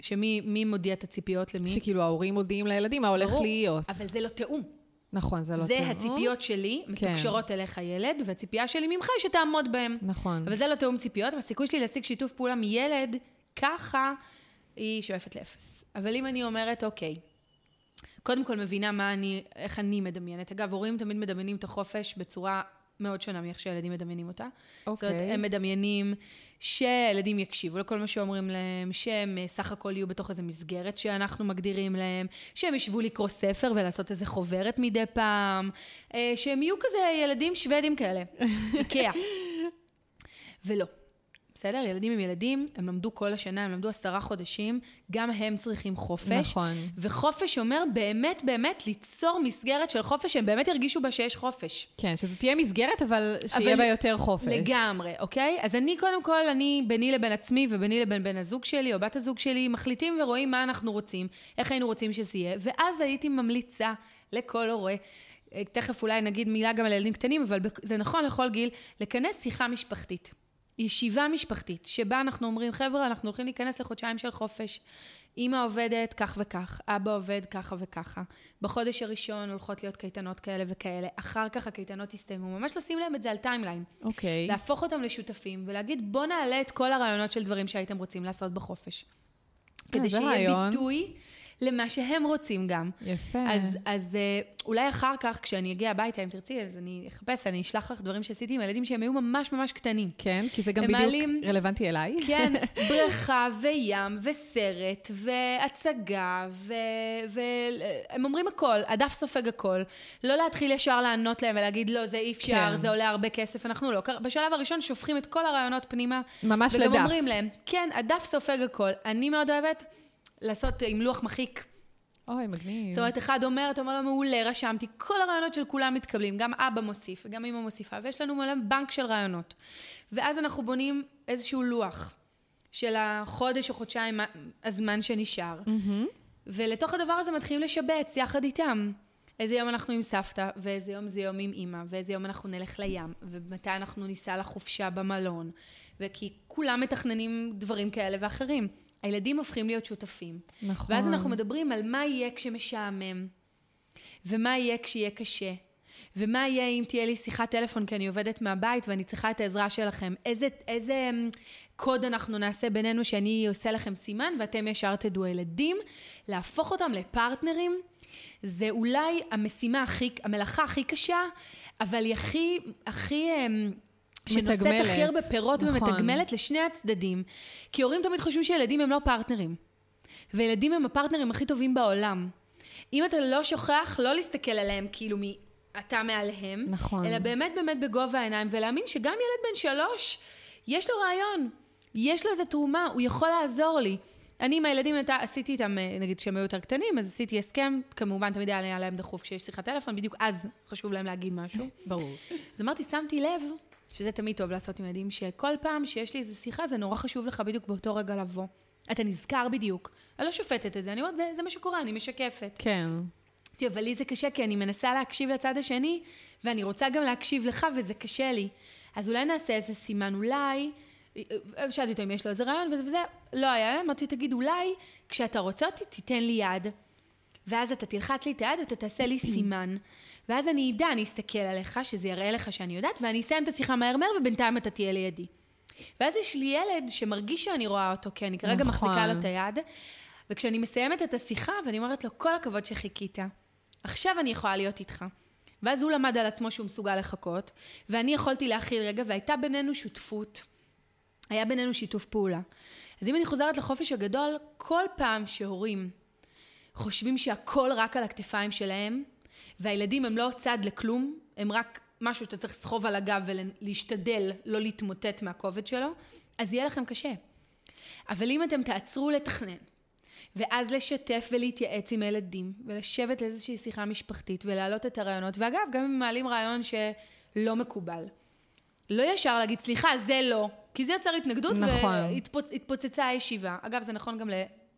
שמי מי מודיע את הציפיות למי? שכאילו ההורים מודיעים לילדים מה הולך ברור, להיות. אבל זה לא תיאום. נכון, זה לא זה תיאום. הציפיות שלי, כן. מתוקשרות אליך ילד, והציפייה שלי ממך היא שתעמוד בהם. נכון. אבל זה לא תיאום ציפיות, והסיכוי שלי להשיג שיתוף פעולה מילד ככה, היא שואפת לאפס. אבל אם אני אומרת, אוקיי, קודם כל מבינה מה אני, איך אני מדמיינת. אגב, הורים תמיד מדמיינים את החופש בצורה מאוד שונה מאיך שהילדים מדמיינים אותה. זאת אומרת, אוקיי. הם מדמיינים שהילדים יקשיבו לכל מה שאומרים להם, שהם אה, סך הכל יהיו בתוך איזו מסגרת שאנחנו מגדירים להם, שהם ישבו לקרוא ספר ולעשות איזה חוברת מדי פעם, אה, שהם יהיו כזה ילדים שוודים כאלה, (laughs) איקאה. ולא. בסדר? ילדים הם ילדים, הם למדו כל השנה, הם למדו עשרה חודשים, גם הם צריכים חופש. נכון. וחופש אומר באמת באמת ליצור מסגרת של חופש, שהם באמת ירגישו בה שיש חופש. כן, שזה תהיה מסגרת, אבל שיהיה אבל- בה יותר חופש. לגמרי, אוקיי? אז אני קודם כל, אני ביני לבין עצמי וביני לבין בן הזוג שלי או בת הזוג שלי, מחליטים ורואים מה אנחנו רוצים, איך היינו רוצים שזה יהיה, ואז הייתי ממליצה לכל הורה, אה, תכף אולי נגיד מילה גם על ילדים קטנים, אבל זה נכון לכל גיל, לכנס שיחה משפחתית. ישיבה משפחתית, שבה אנחנו אומרים, חבר'ה, אנחנו הולכים להיכנס לחודשיים של חופש. אימא עובדת כך וכך, אבא עובד ככה וככה. בחודש הראשון הולכות להיות קייטנות כאלה וכאלה, אחר כך הקייטנות יסתיימו. ממש לשים להם את זה על timeline. אוקיי. להפוך אותם לשותפים, ולהגיד, בוא נעלה את כל הרעיונות של דברים שהייתם רוצים לעשות בחופש. כדי אה, זה שיהיה רעיון. ביטוי למה שהם רוצים גם. יפה. אז, אז אה, אולי אחר כך, כשאני אגיע הביתה, אם תרצי, אז אני אחפש, אני אשלח לך דברים שעשיתי עם הילדים שהם היו ממש ממש קטנים. כן, כי זה גם בדיוק מעלים- רלוונטי אליי. כן, (laughs) בריכה וים וסרט והצגה והם אומרים הכל, הדף סופג הכל. לא להתחיל ישר לענות להם ולהגיד, לא, זה אי אפשר, כן. זה עולה הרבה כסף, אנחנו לא. בשלב הראשון שופכים את כל הרעיונות פנימה. ממש וגם לדף. אומרים להם, כן, הדף סופג הכל. אני מאוד אוהבת לעשות עם לוח מחיק. אוי, מגניב. זאת אומרת, אחד אומר, אתה אומר לו, מעולה, רשמתי, כל הרעיונות של כולם מתקבלים, גם אבא מוסיף וגם אמא מוסיפה, ויש לנו מלא בנק של רעיונות. ואז אנחנו בונים איזשהו לוח של החודש או חודשיים הזמן שנשאר, ולתוך הדבר הזה מתחילים לשבץ יחד איתם. איזה יום אנחנו עם סבתא, ואיזה יום זה יום עם אימא, ואיזה יום אנחנו נלך לים, ומתי אנחנו ניסע לחופשה במלון, וכי כולם מתכננים דברים כאלה ואחרים. הילדים הופכים להיות שותפים. נכון. ואז אנחנו מדברים על מה יהיה כשמשעמם, ומה יהיה כשיהיה קשה, ומה יהיה אם תהיה לי שיחת טלפון כי אני עובדת מהבית ואני צריכה את העזרה שלכם. איזה, איזה אמ, קוד אנחנו נעשה בינינו שאני עושה לכם סימן ואתם ישר תדעו. הילדים, להפוך אותם לפרטנרים, זה אולי המשימה הכי, המלאכה הכי קשה, אבל היא הכי, הכי... שנושאת. הכי הרבה פירות נכון. ומתגמלת לשני הצדדים. כי הורים תמיד חושבים שילדים הם לא פרטנרים. וילדים הם הפרטנרים הכי טובים בעולם. אם אתה לא שוכח, לא להסתכל עליהם כאילו מ... אתה מעליהם, נכון. אלא באמת באמת בגובה העיניים, ולהאמין שגם ילד בן שלוש, יש לו רעיון, יש לו איזו תרומה, הוא יכול לעזור לי. אני עם הילדים, נת... עשיתי איתם, אה, נגיד כשהם היו יותר קטנים, אז עשיתי הסכם, כמובן תמיד היה להם דחוף כשיש שיחת טלפון, בדיוק אז חשוב להם להגיד משהו. ברור. אז אמרתי, שמתי לב, שזה תמיד טוב לעשות עם ילדים, שכל פעם שיש לי איזו שיחה, זה נורא חשוב לך בדיוק באותו רגע לבוא. אתה נזכר בדיוק. אני לא שופטת את זה, אני אומרת, זה, זה מה שקורה, אני משקפת. כן. אבל לי זה קשה, כי אני מנסה להקשיב לצד השני, ואני רוצה גם להקשיב לך, וזה קשה לי. אז אולי נעשה איזה סימן, אולי... שאלתי אותו אם יש לו איזה רעיון וזה וזה, לא היה להם, אמרתי, תגיד, אולי כשאתה רוצה אותי, תיתן לי יד. ואז אתה תלחץ לי את היד ואתה תעשה לי סימן. ואז אני אדע, אני אסתכל עליך, שזה יראה לך שאני יודעת, ואני אסיים את השיחה מהר מהר, ובינתיים אתה תהיה לידי. ואז יש לי ילד שמרגיש שאני רואה אותו, כי אני כרגע נכון. מחזיקה לו את היד, וכשאני מסיימת את השיחה, ואני אומרת לו, כל הכבוד שחיכית, עכשיו אני יכולה להיות איתך. ואז הוא למד על עצמו שהוא מסוגל לחכות, ואני יכולתי להכיל רגע, והייתה בינינו שותפות. היה בינינו שיתוף פעולה. אז אם אני חוזרת לחופש הגדול, כל פעם שהורים חושבים שהכל רק על הכתפיים שלהם, והילדים הם לא צד לכלום, הם רק משהו שאתה צריך לסחוב על הגב ולהשתדל לא להתמוטט מהכובד שלו, אז יהיה לכם קשה. אבל אם אתם תעצרו לתכנן, ואז לשתף ולהתייעץ עם הילדים, ולשבת לאיזושהי שיחה משפחתית, ולהעלות את הרעיונות, ואגב, גם אם מעלים רעיון שלא מקובל, לא ישר להגיד, סליחה, זה לא, כי זה יצר התנגדות, נכון. והתפוצצה הישיבה. אגב, זה נכון גם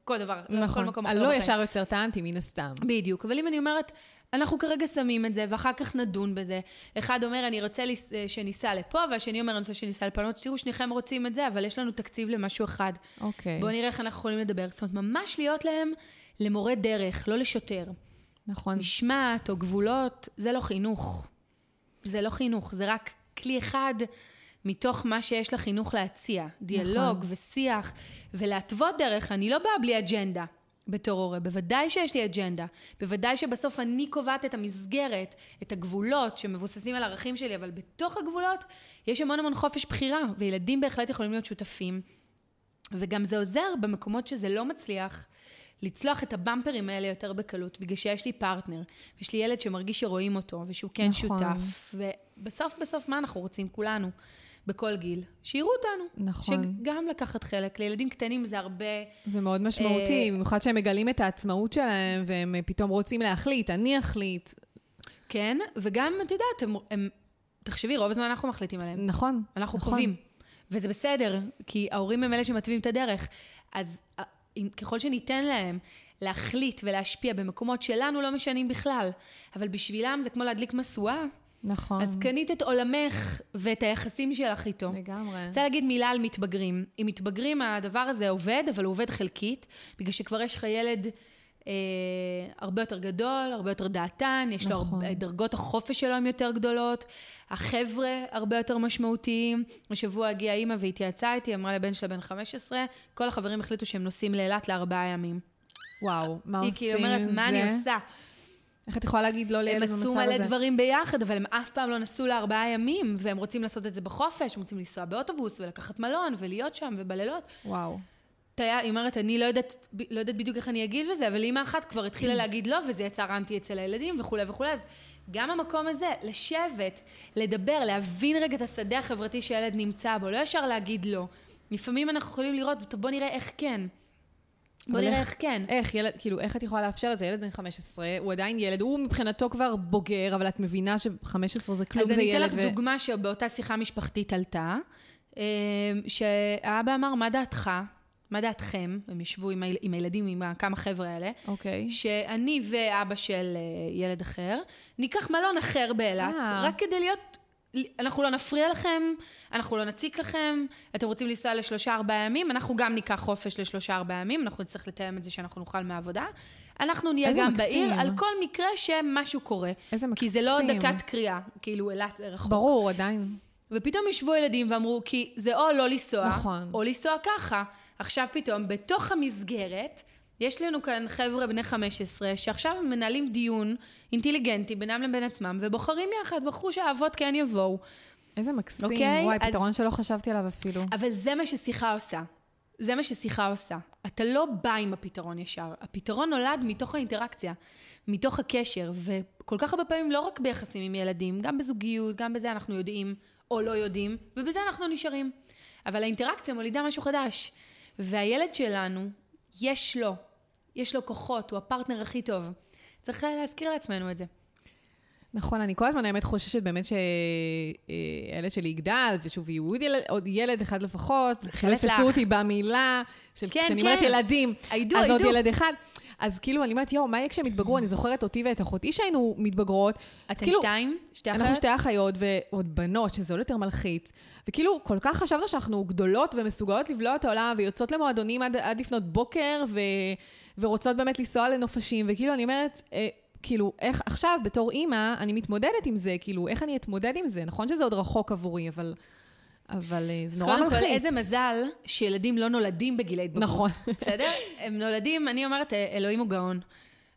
לכל דבר, לכל נכון. מקום אחר הלא בחיים. ישר יוצר את האנטי, מן הסתם. בדיוק, אבל אם אני אומרת, אנחנו כרגע שמים את זה, ואחר כך נדון בזה. אחד אומר, אני רוצה לס- שניסע לפה, והשני אומר, אני רוצה שניסע לפה. אני אומרת, תראו, שניכם רוצים את זה, אבל יש לנו תקציב למשהו אחד. אוקיי. בואו נראה איך אנחנו יכולים לדבר. זאת אומרת, ממש להיות להם למורה דרך, לא לשוטר. נכון. משמעת או גבולות, זה לא חינוך. זה לא חינוך, זה רק כלי אחד מתוך מה שיש לחינוך להציע. דיאלוג נכון. ושיח, ולהתוות דרך. אני לא באה בלי אג'נדה בתור הורה, בוודאי שיש לי אג'נדה. בוודאי שבסוף אני קובעת את המסגרת, את הגבולות שמבוססים על הערכים שלי, אבל בתוך הגבולות יש המון המון חופש בחירה, וילדים בהחלט יכולים להיות שותפים. וגם זה עוזר במקומות שזה לא מצליח, לצלוח את הבמפרים האלה יותר בקלות, בגלל שיש לי פרטנר, ויש לי ילד שמרגיש שרואים אותו, ושהוא כן נכון. שותף. ובסוף בסוף מה אנחנו רוצים? כולנו, בכל גיל, שיראו אותנו. נכון. שגם לקחת חלק. לילדים קטנים זה הרבה... זה מאוד משמעותי, אה, במיוחד שהם מגלים את העצמאות שלהם, והם פתאום רוצים להחליט, אני אחליט. כן, וגם, את יודעת, הם, הם... תחשבי, רוב הזמן אנחנו מחליטים עליהם. נכון. אנחנו נכון. קובעים. וזה בסדר, כי ההורים הם אלה שמתווים את הדרך. אז אה, אם, ככל שניתן להם להחליט ולהשפיע במקומות שלנו לא משנים בכלל, אבל בשבילם זה כמו להדליק משואה, נכון. אז קנית את עולמך ואת היחסים שלך איתו. לגמרי. אני רוצה להגיד מילה על מתבגרים. עם מתבגרים הדבר הזה עובד, אבל הוא עובד חלקית, בגלל שכבר יש לך ילד אה, הרבה יותר גדול, הרבה יותר דעתן, יש לו נכון. הרבה, דרגות החופש שלו הן יותר גדולות, החבר'ה הרבה יותר משמעותיים. השבוע הגיעה אימא והתייעצה איתי, אמרה לבן שלה בן 15, כל החברים החליטו שהם נוסעים לאילת לארבעה ימים. וואו, מה היא עושים כאילו אומרת, עם מה אני זה? עושה? איך את יכולה להגיד לא הם לילד במצב הזה? עשו מלא דברים ביחד, אבל הם אף פעם לא נסעו לארבעה ימים, והם רוצים לעשות את זה בחופש, הם רוצים לנסוע באוטובוס ולקחת מלון ולהיות שם ובלילות. וואו. תהיה, היא אומרת, אני לא יודעת, לא יודעת בדיוק איך אני אגיד בזה, אבל אימא אחת כבר התחילה להגיד לא, וזה יצר אנטי אצל הילדים וכולי וכולי. אז גם המקום הזה, לשבת, לדבר, להבין רגע את השדה החברתי שהילד נמצא בו, לא ישר להגיד לא. לפעמים אנחנו יכולים לראות, טוב, בוא נראה איך כן. בוא נראה איך- כן. איך, ילד, כאילו, איך את יכולה לאפשר את זה? ילד בן 15, הוא עדיין ילד, הוא מבחינתו כבר בוגר, אבל את מבינה ש-15 זה כלום אז אני וילד. אתן לך דוגמה שבאותה שיחה משפחתית עלתה, אה, שהאבא אמר, מה דעתך? מה דעתכם? הם ישבו עם, היל- עם הילדים, עם כמה חבר'ה האלה, אוקיי. שאני ואבא של אה, ילד אחר, ניקח מלון אחר באילת, אה. רק כדי להיות... אנחנו לא נפריע לכם, אנחנו לא נציק לכם, אתם רוצים לנסוע לשלושה ארבעה ימים, אנחנו גם ניקח חופש לשלושה ארבעה ימים, אנחנו נצטרך לתאם את זה שאנחנו נוכל מהעבודה. אנחנו נהיה גם מקסים. בעיר על כל מקרה שמשהו קורה. איזה כי זה לא מקסים. דקת קריאה, כאילו אילת רחוק. ברור, עדיין. ופתאום ישבו ילדים ואמרו, כי זה או לא לנסוע, נכון. או לנסוע ככה. עכשיו פתאום, בתוך המסגרת, יש לנו כאן חבר'ה בני 15, שעכשיו מנהלים דיון אינטליגנטי בינם לבין עצמם, ובוחרים יחד, בחרו שהאבות כן יבואו. איזה מקסים. אוקיי, וואי, אז- פתרון שלא חשבתי עליו אפילו. אבל זה מה ששיחה עושה. זה מה ששיחה עושה. אתה לא בא עם הפתרון ישר. הפתרון נולד מתוך האינטראקציה, מתוך הקשר, וכל כך הרבה פעמים לא רק ביחסים עם ילדים, גם בזוגיות, גם בזה אנחנו יודעים או לא יודעים, ובזה אנחנו נשארים. אבל האינטראקציה מולידה משהו חדש. והילד שלנו, יש לו, יש לו כוחות, הוא הפרטנר הכי טוב. צריך להזכיר לעצמנו את זה. נכון, אני כל הזמן האמת חוששת באמת שהילד שלי יגדל, ושוב, יהיו עוד ילד, עוד ילד אחד לפחות, שלא לך. אותי במילה, של כן, כשאני כן. אומרת ילדים, היידו, אז עוד היידו. ילד אחד. אז כאילו, אני אומרת, יואו, מה יהיה כשהם יתבגרו? אני זוכרת אותי ואת אחותי שהיינו מתבגרות. אתן כאילו, שתיים? שתי אנחנו אחיות? שתי אחיות ועוד בנות, שזה עוד יותר מלחיץ. וכאילו, כל כך חשבנו שאנחנו גדולות ומסוגלות לבלוע את העולם, ויוצאות למועדונים עד, עד לפנות בוקר, ו, ורוצות באמת לנסוע לנופשים. וכאילו, אני אומרת, אה, כאילו, איך עכשיו, בתור אימא, אני מתמודדת עם זה, כאילו, איך אני אתמודד עם זה? נכון שזה עוד רחוק עבורי, אבל, אבל אה, זה אז נורא קודם מלחיץ. כל, איזה מזל שילדים לא נולדים בגילי התבגרות. נכון. בסדר? הם נולדים, אני אומרת, אה, אלוהים הוא גאון.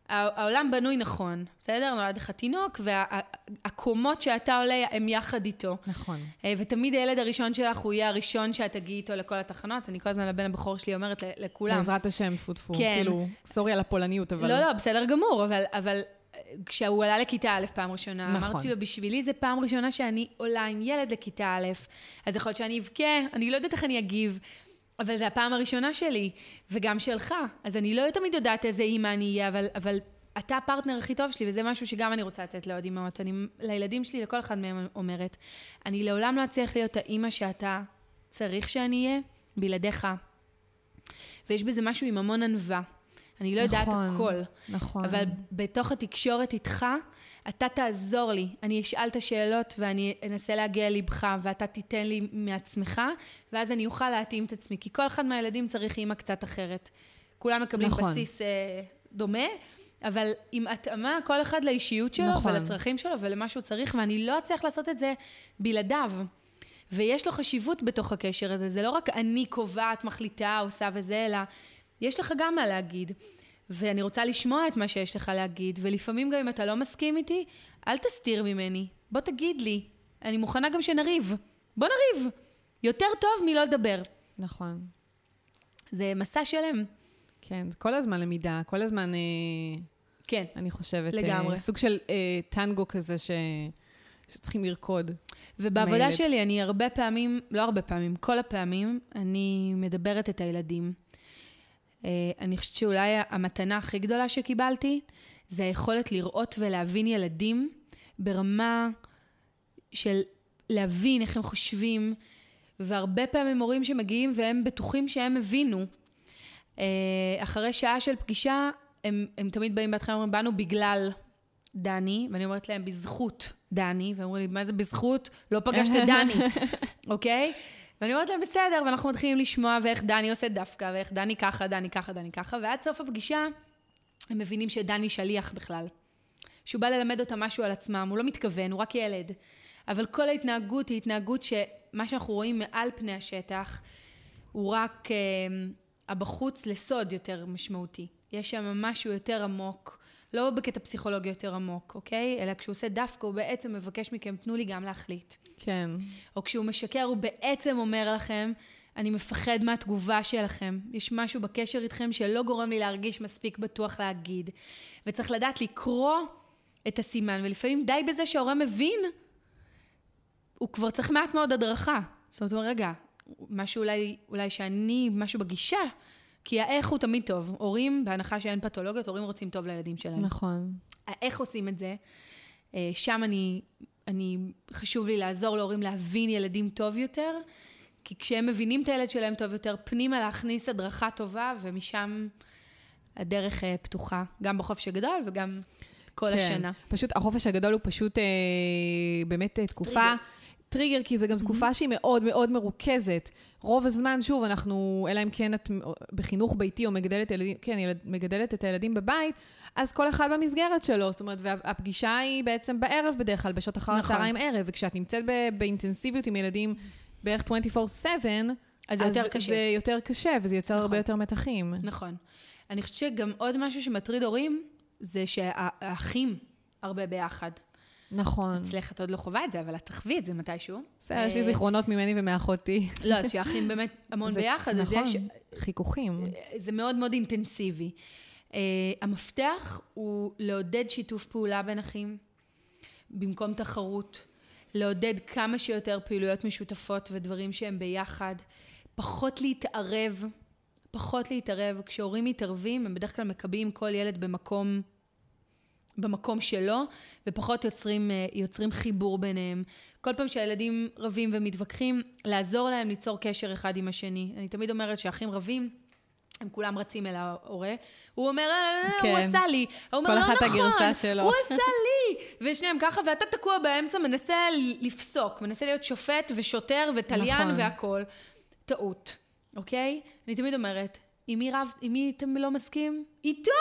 הע- העולם בנוי נכון, בסדר? נולד לך תינוק, והקומות שאתה עולה הם יחד איתו. נכון. אה, ותמיד הילד הראשון שלך הוא יהיה הראשון שאת תגיעי איתו לכל התחנות. אני כל הזמן לבן הבכור שלי אומרת לכולם. בעזרת השם, טפו טפו. כן. כאילו, סורי על הפולניות, אבל... לא, לא, בסדר גמור, אבל, אבל אה, כשהוא עלה לכיתה א' פעם ראשונה, נכון. אמרתי לו, בשבילי זה פעם ראשונה שאני עולה עם ילד לכיתה א', אז יכול להיות שאני אבכה, אני לא יודעת איך אני אגיב, אבל זו הפעם הראשונה שלי, וגם שלך. אז אני לא תמיד יודעת איזה אימא אני אהיה, אבל, אבל אתה הפרטנר הכי טוב שלי, וזה משהו שגם אני רוצה לתת לעוד אימהות. אני לילדים שלי, לכל אחד מהם אומרת, אני לעולם לא אצליח להיות האימא שאתה צריך שאני אהיה, בלעדיך. ויש בזה משהו עם המון ענווה. אני לא יודעת נכון. הכל. נכון. אבל בתוך התקשורת איתך, אתה תעזור לי. אני אשאל את השאלות ואני אנסה להגיע ללבך, ואתה תיתן לי מעצמך, ואז אני אוכל להתאים את עצמי. כי כל אחד מהילדים צריך אימא קצת אחרת. כולם מקבלים נכון. בסיס אה, דומה, אבל עם התאמה, כל אחד לאישיות שלו, נכון. ולצרכים שלו ולמה שהוא צריך, ואני לא אצליח לעשות את זה בלעדיו. ויש לו חשיבות בתוך הקשר הזה. זה לא רק אני קובעת, מחליטה, עושה וזה, אלא יש לך גם מה להגיד. ואני רוצה לשמוע את מה שיש לך להגיד, ולפעמים גם אם אתה לא מסכים איתי, אל תסתיר ממני. בוא תגיד לי. אני מוכנה גם שנריב. בוא נריב. יותר טוב מלא לדבר. נכון. זה מסע שלם. כן, כל הזמן למידה, כל הזמן, אה, כן. אני חושבת, לגמרי. אה, סוג של אה, טנגו כזה ש... שצריכים לרקוד. ובעבודה הילד. שלי אני הרבה פעמים, לא הרבה פעמים, כל הפעמים, אני מדברת את הילדים. אה, אני חושבת שאולי המתנה הכי גדולה שקיבלתי, זה היכולת לראות ולהבין ילדים ברמה של להבין איך הם חושבים, והרבה פעמים הורים שמגיעים והם בטוחים שהם הבינו. אה, אחרי שעה של פגישה, הם, הם תמיד באים בהתחלה ואומרים, באנו בגלל דני, ואני אומרת להם, בזכות דני, והם אומרים לי, מה זה בזכות? לא פגשת (laughs) דני, אוקיי? ואני אומרת להם, בסדר, ואנחנו מתחילים לשמוע ואיך דני עושה דווקא, ואיך דני ככה, דני ככה, דני ככה, ועד סוף הפגישה הם מבינים שדני שליח בכלל. שהוא בא ללמד אותם משהו על עצמם, הוא לא מתכוון, הוא רק ילד. אבל כל ההתנהגות היא התנהגות שמה שאנחנו רואים מעל פני השטח, הוא רק אה, הבחוץ לסוד יותר משמעותי. יש שם משהו יותר עמוק, לא בקטע פסיכולוגי יותר עמוק, אוקיי? אלא כשהוא עושה דווקא, הוא בעצם מבקש מכם, תנו לי גם להחליט. כן. או כשהוא משקר, הוא בעצם אומר לכם, אני מפחד מהתגובה שלכם. יש משהו בקשר איתכם שלא גורם לי להרגיש מספיק בטוח להגיד. וצריך לדעת לקרוא את הסימן, ולפעמים די בזה שההורה מבין, הוא כבר צריך מעט מאוד הדרכה. זאת אומרת, רגע, משהו אולי, אולי שאני, משהו בגישה, כי האיך הוא תמיד טוב. הורים, בהנחה שאין פתולוגיות, הורים רוצים טוב לילדים שלהם. נכון. איך עושים את זה? אה, שם אני, אני, חשוב לי לעזור להורים להבין ילדים טוב יותר, כי כשהם מבינים את הילד שלהם טוב יותר, פנימה להכניס הדרכה טובה, ומשם הדרך אה, פתוחה, גם בחופש הגדול וגם כל כן. השנה. פשוט החופש הגדול הוא פשוט אה, באמת אה, תקופה... טריגר. טריגר, כי זו גם תקופה שהיא מאוד מאוד מרוכזת. רוב הזמן, שוב, אנחנו, אלא אם כן את בחינוך ביתי או מגדלת, ילדים, כן, ילד, מגדלת את הילדים בבית, אז כל אחד במסגרת שלו. זאת אומרת, והפגישה היא בעצם בערב בדרך כלל, בשעות אחר נכון. הצהריים ערב, וכשאת נמצאת ב- באינטנסיביות עם ילדים בערך 24/7, אז זה יותר קשה. זה יותר קשה, וזה יוצר נכון. הרבה יותר מתחים. נכון. אני חושבת שגם עוד משהו שמטריד הורים, זה שהאחים הרבה ביחד. נכון. אצלך את עוד לא חווה את זה, אבל את תחווי את זה מתישהו. בסדר, יש לי אה, זיכרונות ממני ומאחותי. לא, אז שהאחים באמת המון ביחד, נכון. חיכוכים. זה מאוד מאוד אינטנסיבי. Uh, המפתח הוא לעודד שיתוף פעולה בין אחים, במקום תחרות, לעודד כמה שיותר פעילויות משותפות ודברים שהם ביחד, פחות להתערב, פחות להתערב. כשהורים מתערבים, הם בדרך כלל מקבעים כל ילד במקום, במקום שלו, ופחות יוצרים, אה, יוצרים חיבור ביניהם. כל פעם שהילדים רבים ומתווכחים, לעזור להם ליצור קשר אחד עם השני. אני תמיד אומרת שאחים רבים, הם כולם רצים אל ההורה, הוא אומר, "אה, הוא כן. עשה לי. הוא אומר, כל לא אחת נכון, הגרסה שלו." הוא עשה לי. ושניהם ככה, ואתה תקוע באמצע, מנסה לפסוק, מנסה להיות שופט ושוטר ותליין נכון. והכול. טעות, אוקיי? אני תמיד אומרת, עם מי רב, עם מי אתה לא מסכים? איתו!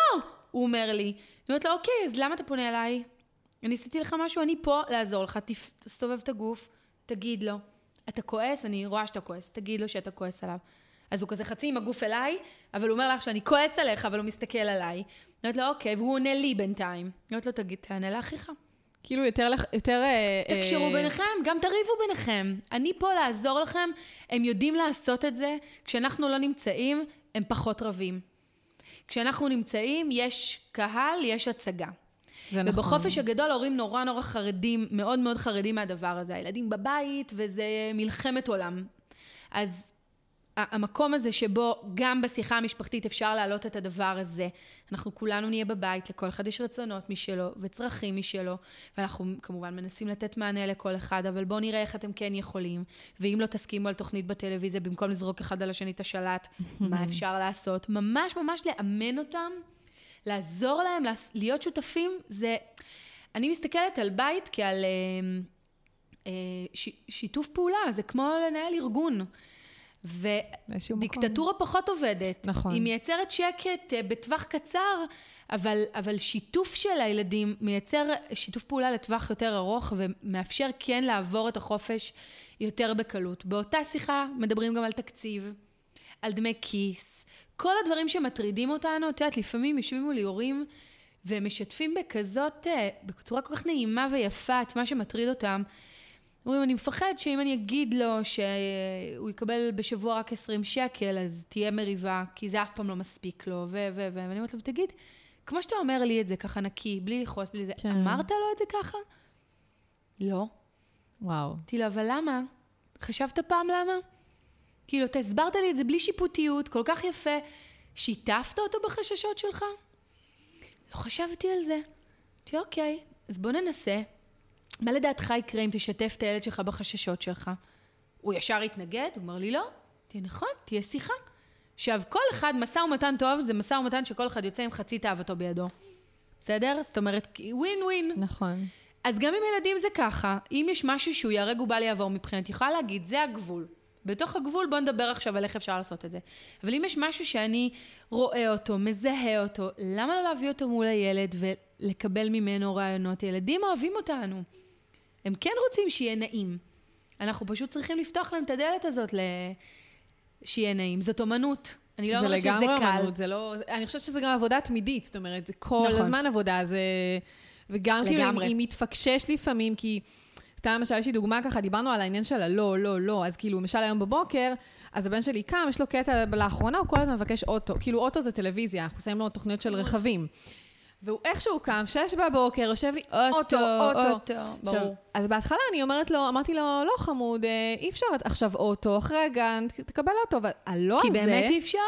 הוא אומר לי. אני אומרת לו, אוקיי, אז למה אתה פונה אליי? אני עשיתי לך משהו, אני פה לעזור לך, תסתובב את הגוף, תגיד לו. אתה כועס? אני רואה שאתה כועס, תגיד לו שאתה כועס עליו. אז הוא כזה חצי עם הגוף אליי, אבל הוא אומר לך שאני כועס עליך, אבל הוא מסתכל עליי. אני אומרת לו, אוקיי, והוא עונה לי בינתיים. אני אומרת לו, תגיד, תענה לאחיך. כאילו יותר, יותר... אה, תקשרו אה, ביניכם, גם תריבו ביניכם. אני פה לעזור לכם, הם יודעים לעשות את זה. כשאנחנו לא נמצאים, הם פחות רבים. כשאנחנו נמצאים, יש קהל, יש הצגה. זה נכון. ובחופש הגדול ההורים נורא נורא חרדים, מאוד מאוד חרדים מהדבר הזה. הילדים בבית, וזה מלחמת עולם. אז המקום הזה שבו גם בשיחה המשפחתית אפשר להעלות את הדבר הזה. אנחנו כולנו נהיה בבית, לכל אחד יש רצונות משלו וצרכים משלו, ואנחנו כמובן מנסים לתת מענה לכל אחד, אבל בואו נראה איך אתם כן יכולים. ואם לא תסכימו על תוכנית בטלוויזיה, במקום לזרוק אחד על השני את השלט, (laughs) מה אפשר לעשות? ממש ממש לאמן אותם, לעזור להם, להיות שותפים, זה... אני מסתכלת על בית כעל... אה, אה, ש- שיתוף פעולה, זה כמו לנהל ארגון. ודיקטטורה פחות עובדת. נכון. היא מייצרת שקט אה, בטווח קצר, אבל, אבל שיתוף של הילדים מייצר שיתוף פעולה לטווח יותר ארוך ומאפשר כן לעבור את החופש יותר בקלות. באותה שיחה מדברים גם על תקציב, על דמי כיס, כל הדברים שמטרידים אותנו, את יודעת, לפעמים יושבים מולי הורים והם משתפים בכזאת, אה, בצורה כל כך נעימה ויפה את מה שמטריד אותם. אומרים, אני מפחד שאם אני אגיד לו שהוא יקבל בשבוע רק 20 שקל, אז תהיה מריבה, כי זה אף פעם לא מספיק לו, ו... ו... ו... ואני אומרת לו, תגיד, כמו שאתה אומר לי את זה ככה נקי, בלי לכעוס, בלי זה, כן. אמרת לו את זה ככה? לא. וואו. אמרתי לו, אבל למה? חשבת פעם למה? כאילו, אתה הסברת לי את זה בלי שיפוטיות, כל כך יפה. שיתפת אותו בחששות שלך? לא חשבתי על זה. אמרתי, אוקיי, אז בוא ננסה. מה לדעתך יקרה אם תשתף את הילד שלך בחששות שלך? הוא ישר התנגד? הוא אומר לי, לא. אמרתי, נכון, תהיה שיחה. עכשיו, כל אחד, משא ומתן טוב זה משא ומתן שכל אחד יוצא עם חצי תאוותו בידו. בסדר? זאת אומרת, ווין ווין. נכון. אז גם עם ילדים זה ככה, אם יש משהו שהוא ייהרג ובל יעבור מבחינתי, יכולה להגיד, זה הגבול. בתוך הגבול בוא נדבר עכשיו על איך אפשר לעשות את זה. אבל אם יש משהו שאני רואה אותו, מזהה אותו, למה לא להביא אותו מול הילד ולקבל ממנו רעיונות? ילדים אוהבים אותנו. הם כן רוצים שיהיה נעים. אנחנו פשוט צריכים לפתוח להם את הדלת הזאת ל... שיהיה נעים. זאת אומנות. אני לא זה אומרת שזה לגמרי קל. אמנות, זה לא... אני חושבת שזה גם עבודה תמידית, זאת אומרת, זה כל נכון. הזמן עבודה, זה... וגם כאילו, אם, לגמרי. אם מתפקשש לפעמים, כי... סתם למשל, יש לי דוגמה ככה, דיברנו על העניין של הלא, לא, לא, אז כאילו, למשל היום בבוקר, אז הבן שלי קם, יש לו קטע לאחרונה, הוא כל הזמן מבקש אוטו. כאילו, אוטו זה טלוויזיה, אנחנו שמים לו תוכניות של רכבים. והוא איכשהו קם, שש בבוקר, יושב לי, אוטו, אוטו, אוטו. אוטו, ברור. אז בהתחלה אני אומרת לו, אמרתי לו, לא חמוד, אה, אי אפשר עכשיו אוטו, אחרי הגן, תקבל אוטו, אבל הלא כי הזה... באמת אי אפשר?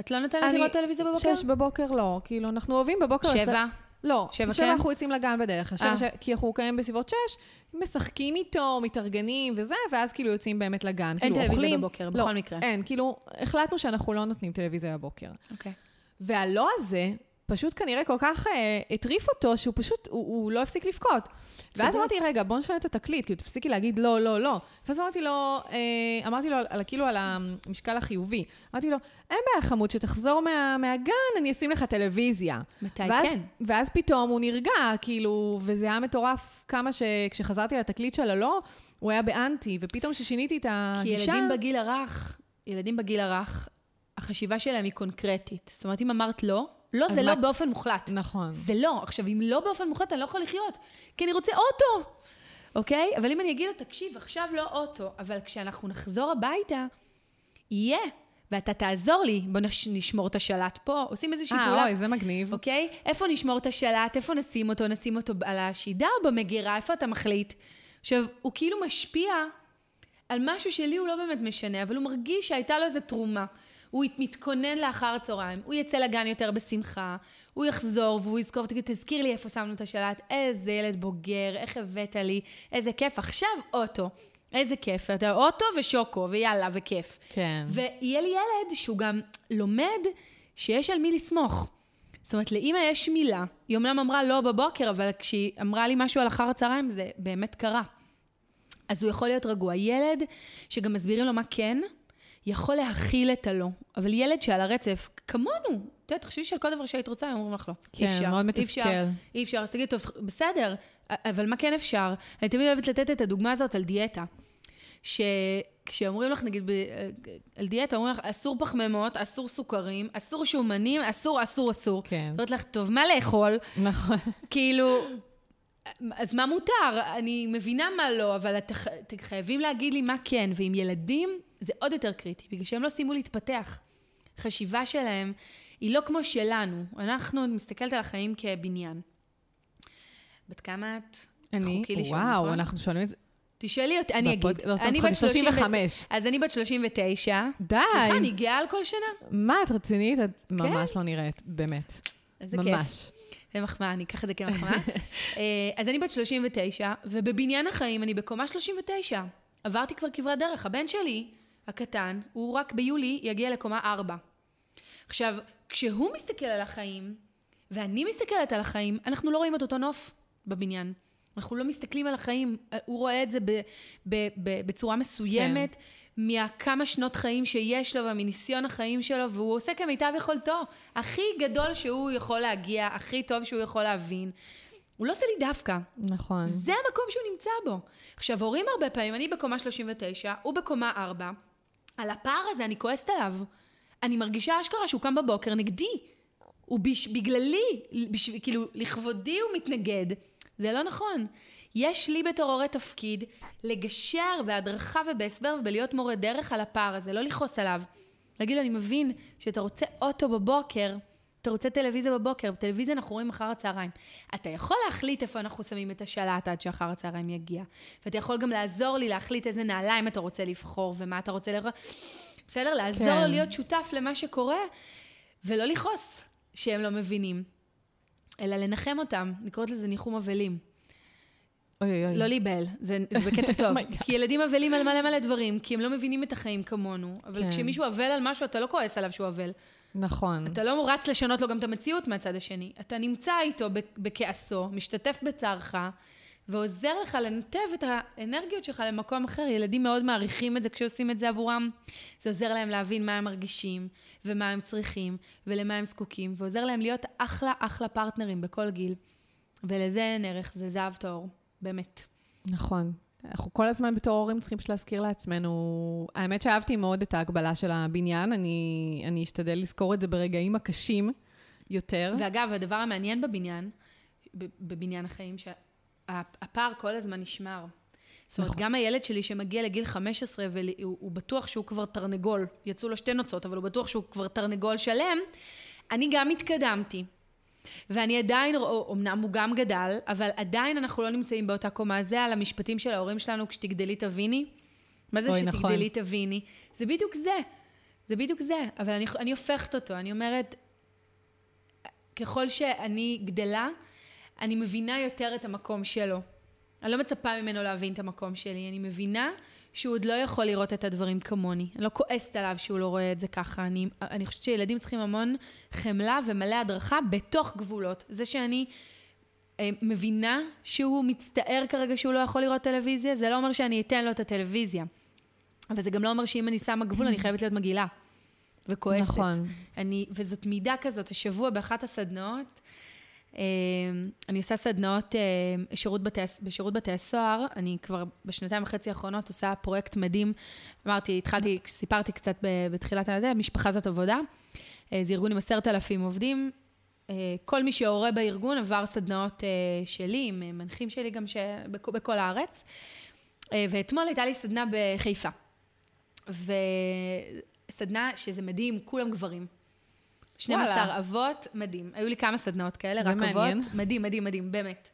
את לא נותנת לראות טלוויזיה בבוקר? שש בבוקר לא, כאילו, אנחנו אוהבים בבוקר... שבע? לא, שבע שבע כן? אנחנו יוצאים לגן בדרך שבע אה. ש... כי אנחנו קיימים בסביבות שש, משחקים איתו, מתארגנים וזה, ואז כאילו יוצאים באמת לגן. אין כאילו, טלוויזיה אוכלים- בבוקר, לא, בכל מקרה. אין, כאילו, החלטנו שאנחנו לא נותנים טלוויזיה בבוקר. אוקיי. והלא הזה, פשוט כנראה כל כך אה, הטריף אותו, שהוא פשוט, הוא, הוא לא הפסיק לבכות. ואז. אמרתי, רגע, בוא נשנה את התקליט, כאילו, תפסיקי להגיד לא, לא, לא. ואז אמרתי לו, אה, אמרתי לו, על, כאילו, על המשקל החיובי. אמרתי לו, אין בעיה, חמוד, שתחזור מה, מהגן, אני אשים לך טלוויזיה. מתי ואז, כן? ואז פתאום הוא נרגע, כאילו, וזה היה מטורף כמה שכשחזרתי לתקליט של הלא, הוא היה באנטי, ופתאום כששיניתי את כי הגישה... ילדים בגיל הרך, ילדים בגיל הרך, החשיבה שלהם היא קונקרטית. זאת אומרת, אם אמרת לא, לא זה מה- לא באופן מוחלט. נכון. זה לא. עכשיו, אם לא באופן מוחלט, אני לא יכול לחיות, כי אני רוצה אוטו, אוקיי? אבל אם אני אגיד לו, תקשיב, עכשיו לא אוטו, אבל כשאנחנו נחזור הביתה, יהיה, ואתה תעזור לי, בוא נש, נשמור את השלט פה, עושים איזושהי פעולה. אה, אוי, זה מגניב. אוקיי? איפה נשמור את השלט? איפה נשים אותו? נשים אותו על השידה או במגירה? איפה אתה מחליט? עכשיו, הוא כאילו משפיע על משהו שלי הוא לא באמת משנה, אבל הוא מרגיש שהייתה לו איזו תרומה. הוא מתכונן לאחר הצהריים, הוא יצא לגן יותר בשמחה, הוא יחזור והוא יזכור ותגיד, תזכיר לי איפה שמנו את השלט, איזה ילד בוגר, איך הבאת לי, איזה כיף. עכשיו אוטו, איזה כיף. אתה אוטו ושוקו, ויאללה, וכיף. כן. ויהיה לי ילד שהוא גם לומד שיש על מי לסמוך. זאת אומרת, לאימא יש מילה. היא אומנם אמרה לא בבוקר, אבל כשהיא אמרה לי משהו על אחר הצהריים, זה באמת קרה. אז הוא יכול להיות רגוע. ילד שגם מסבירים לו מה כן, יכול להכיל את הלא. אבל ילד שעל הרצף, כמונו, את יודעת, תחשבי שעל כל דבר שהיית רוצה, הם אומרים לך לא. כן, אי אפשר, מאוד אי מתסכל. אפשר, אי אפשר. אז תגידי, טוב, בסדר, אבל מה כן אפשר? אני תמיד אוהבת לתת את הדוגמה הזאת על דיאטה. שכשאומרים לך, נגיד, ב- על דיאטה, אומרים לך, אסור פחמימות, אסור סוכרים, אסור שומנים, אסור, אסור, אסור. כן. אומרת לך, טוב, מה לאכול? נכון. כאילו, אז מה מותר? אני מבינה מה לא, אבל את, אתם חייבים להגיד לי מה כן, ועם ילדים זה עוד יותר קריטי, בגלל שהם לא סיימו להתפתח. חשיבה שלהם היא לא כמו שלנו. אנחנו, מסתכלת על החיים כבניין. בת כמה את? אני, וואו, נכון? אנחנו שואלים את זה. תשאלי אותי, אני בפוד- אגיד. לא, אני בת 35. אז אני בת 39. די. סליחה, אני גאה על כל שנה. מה, את רצינית? את ממש לא נראית, באמת. איזה כיף. ממש. זה מחמאה, אני אקח את זה כמחמאה. (laughs) אה, אז אני בת 39, ובבניין החיים אני בקומה 39. עברתי כבר כברת דרך. הבן שלי, הקטן, הוא רק ביולי יגיע לקומה 4. עכשיו, כשהוא מסתכל על החיים, ואני מסתכלת על החיים, אנחנו לא רואים את אותו נוף בבניין. אנחנו לא מסתכלים על החיים, הוא רואה את זה ב, ב, ב, בצורה מסוימת, כן. מהכמה שנות חיים שיש לו ומניסיון החיים שלו, והוא עושה כמיטב יכולתו. הכי גדול שהוא יכול להגיע, הכי טוב שהוא יכול להבין. הוא לא עושה לי דווקא. נכון. זה המקום שהוא נמצא בו. עכשיו, הורים הרבה פעמים, אני בקומה 39, הוא בקומה 4, על הפער הזה אני כועסת עליו. אני מרגישה אשכרה שהוא קם בבוקר נגדי. הוא בש, בגללי, בשב, כאילו, לכבודי הוא מתנגד. זה לא נכון. יש לי בתור הורה תפקיד לגשר בהדרכה ובהסבר ובלהיות מורה דרך על הפער הזה, לא לכעוס עליו. להגיד לו, אני מבין שאתה רוצה אוטו בבוקר, אתה רוצה טלוויזיה בבוקר, בטלוויזיה אנחנו רואים אחר הצהריים. אתה יכול להחליט איפה אנחנו שמים את השלט עד שאחר הצהריים יגיע. ואתה יכול גם לעזור לי להחליט איזה נעליים אתה רוצה לבחור ומה אתה רוצה לראות. בסדר? לעזור כן. להיות שותף למה שקורה, ולא לכעוס שהם לא מבינים, אלא לנחם אותם. אני קוראת לזה ניחום אבלים. אוי אוי. לא להיבהל, זה בקטע (laughs) טוב. Oh God. כי ילדים אבלים על מלא מלא דברים, כי הם לא מבינים את החיים כמונו. אבל כן. כשמישהו אבל על משהו, אתה לא כועס עליו שהוא אבל. נכון. אתה לא רץ לשנות לו גם את המציאות מהצד השני. אתה נמצא איתו בכעסו, משתתף בצערך, ועוזר לך לנתב את האנרגיות שלך למקום אחר. ילדים מאוד מעריכים את זה כשעושים את זה עבורם. זה עוזר להם להבין מה הם מרגישים, ומה הם צריכים, ולמה הם זקוקים, ועוזר להם להיות אחלה אחלה פרטנרים בכל גיל. ולזה אין ערך, זה זהב טהור, באמת. נכון. אנחנו כל הזמן בתור הורים צריכים פשוט להזכיר לעצמנו... האמת שאהבתי מאוד את ההגבלה של הבניין, אני, אני אשתדל לזכור את זה ברגעים הקשים יותר. ואגב, הדבר המעניין בבניין, בבניין החיים, שהפער כל הזמן נשמר. זאת אומרת, נכון. גם הילד שלי שמגיע לגיל 15 והוא הוא בטוח שהוא כבר תרנגול, יצאו לו שתי נוצות, אבל הוא בטוח שהוא כבר תרנגול שלם, אני גם התקדמתי. ואני עדיין, אמנם הוא גם גדל, אבל עדיין אנחנו לא נמצאים באותה קומה. זה על המשפטים של ההורים שלנו, כשתגדלי תביני. מה זה אוי, שתגדלי נכון. תביני? זה בדיוק זה. זה בדיוק זה, אבל אני, אני הופכת אותו, אני אומרת, ככל שאני גדלה, אני מבינה יותר את המקום שלו. אני לא מצפה ממנו להבין את המקום שלי, אני מבינה שהוא עוד לא יכול לראות את הדברים כמוני. אני לא כועסת עליו שהוא לא רואה את זה ככה. אני, אני חושבת שילדים צריכים המון חמלה ומלא הדרכה בתוך גבולות. זה שאני אה, מבינה שהוא מצטער כרגע שהוא לא יכול לראות טלוויזיה, זה לא אומר שאני אתן לו את הטלוויזיה. אבל זה גם לא אומר שאם אני שמה גבול, אני חייבת להיות מגעילה. וכועסת. נכון. אני, וזאת מידה כזאת. השבוע באחת הסדנאות, אני עושה סדנאות אה, שירות בתי, בשירות בתי הסוהר, אני כבר בשנתיים וחצי האחרונות עושה פרויקט מדהים. אמרתי, התחלתי, סיפרתי קצת בתחילת הזה, משפחה זאת עבודה. אה, זה ארגון עם עשרת אלפים עובדים. כל מי שהורה בארגון עבר סדנאות שלי, עם מנחים שלי גם ש... בכל הארץ. ואתמול הייתה לי סדנה בחיפה. וסדנה שזה מדהים, כולם גברים. 12 אבות, מדהים. היו לי כמה סדנאות כאלה, רק מעניין. אבות. מדהים, מדהים, מדהים, באמת.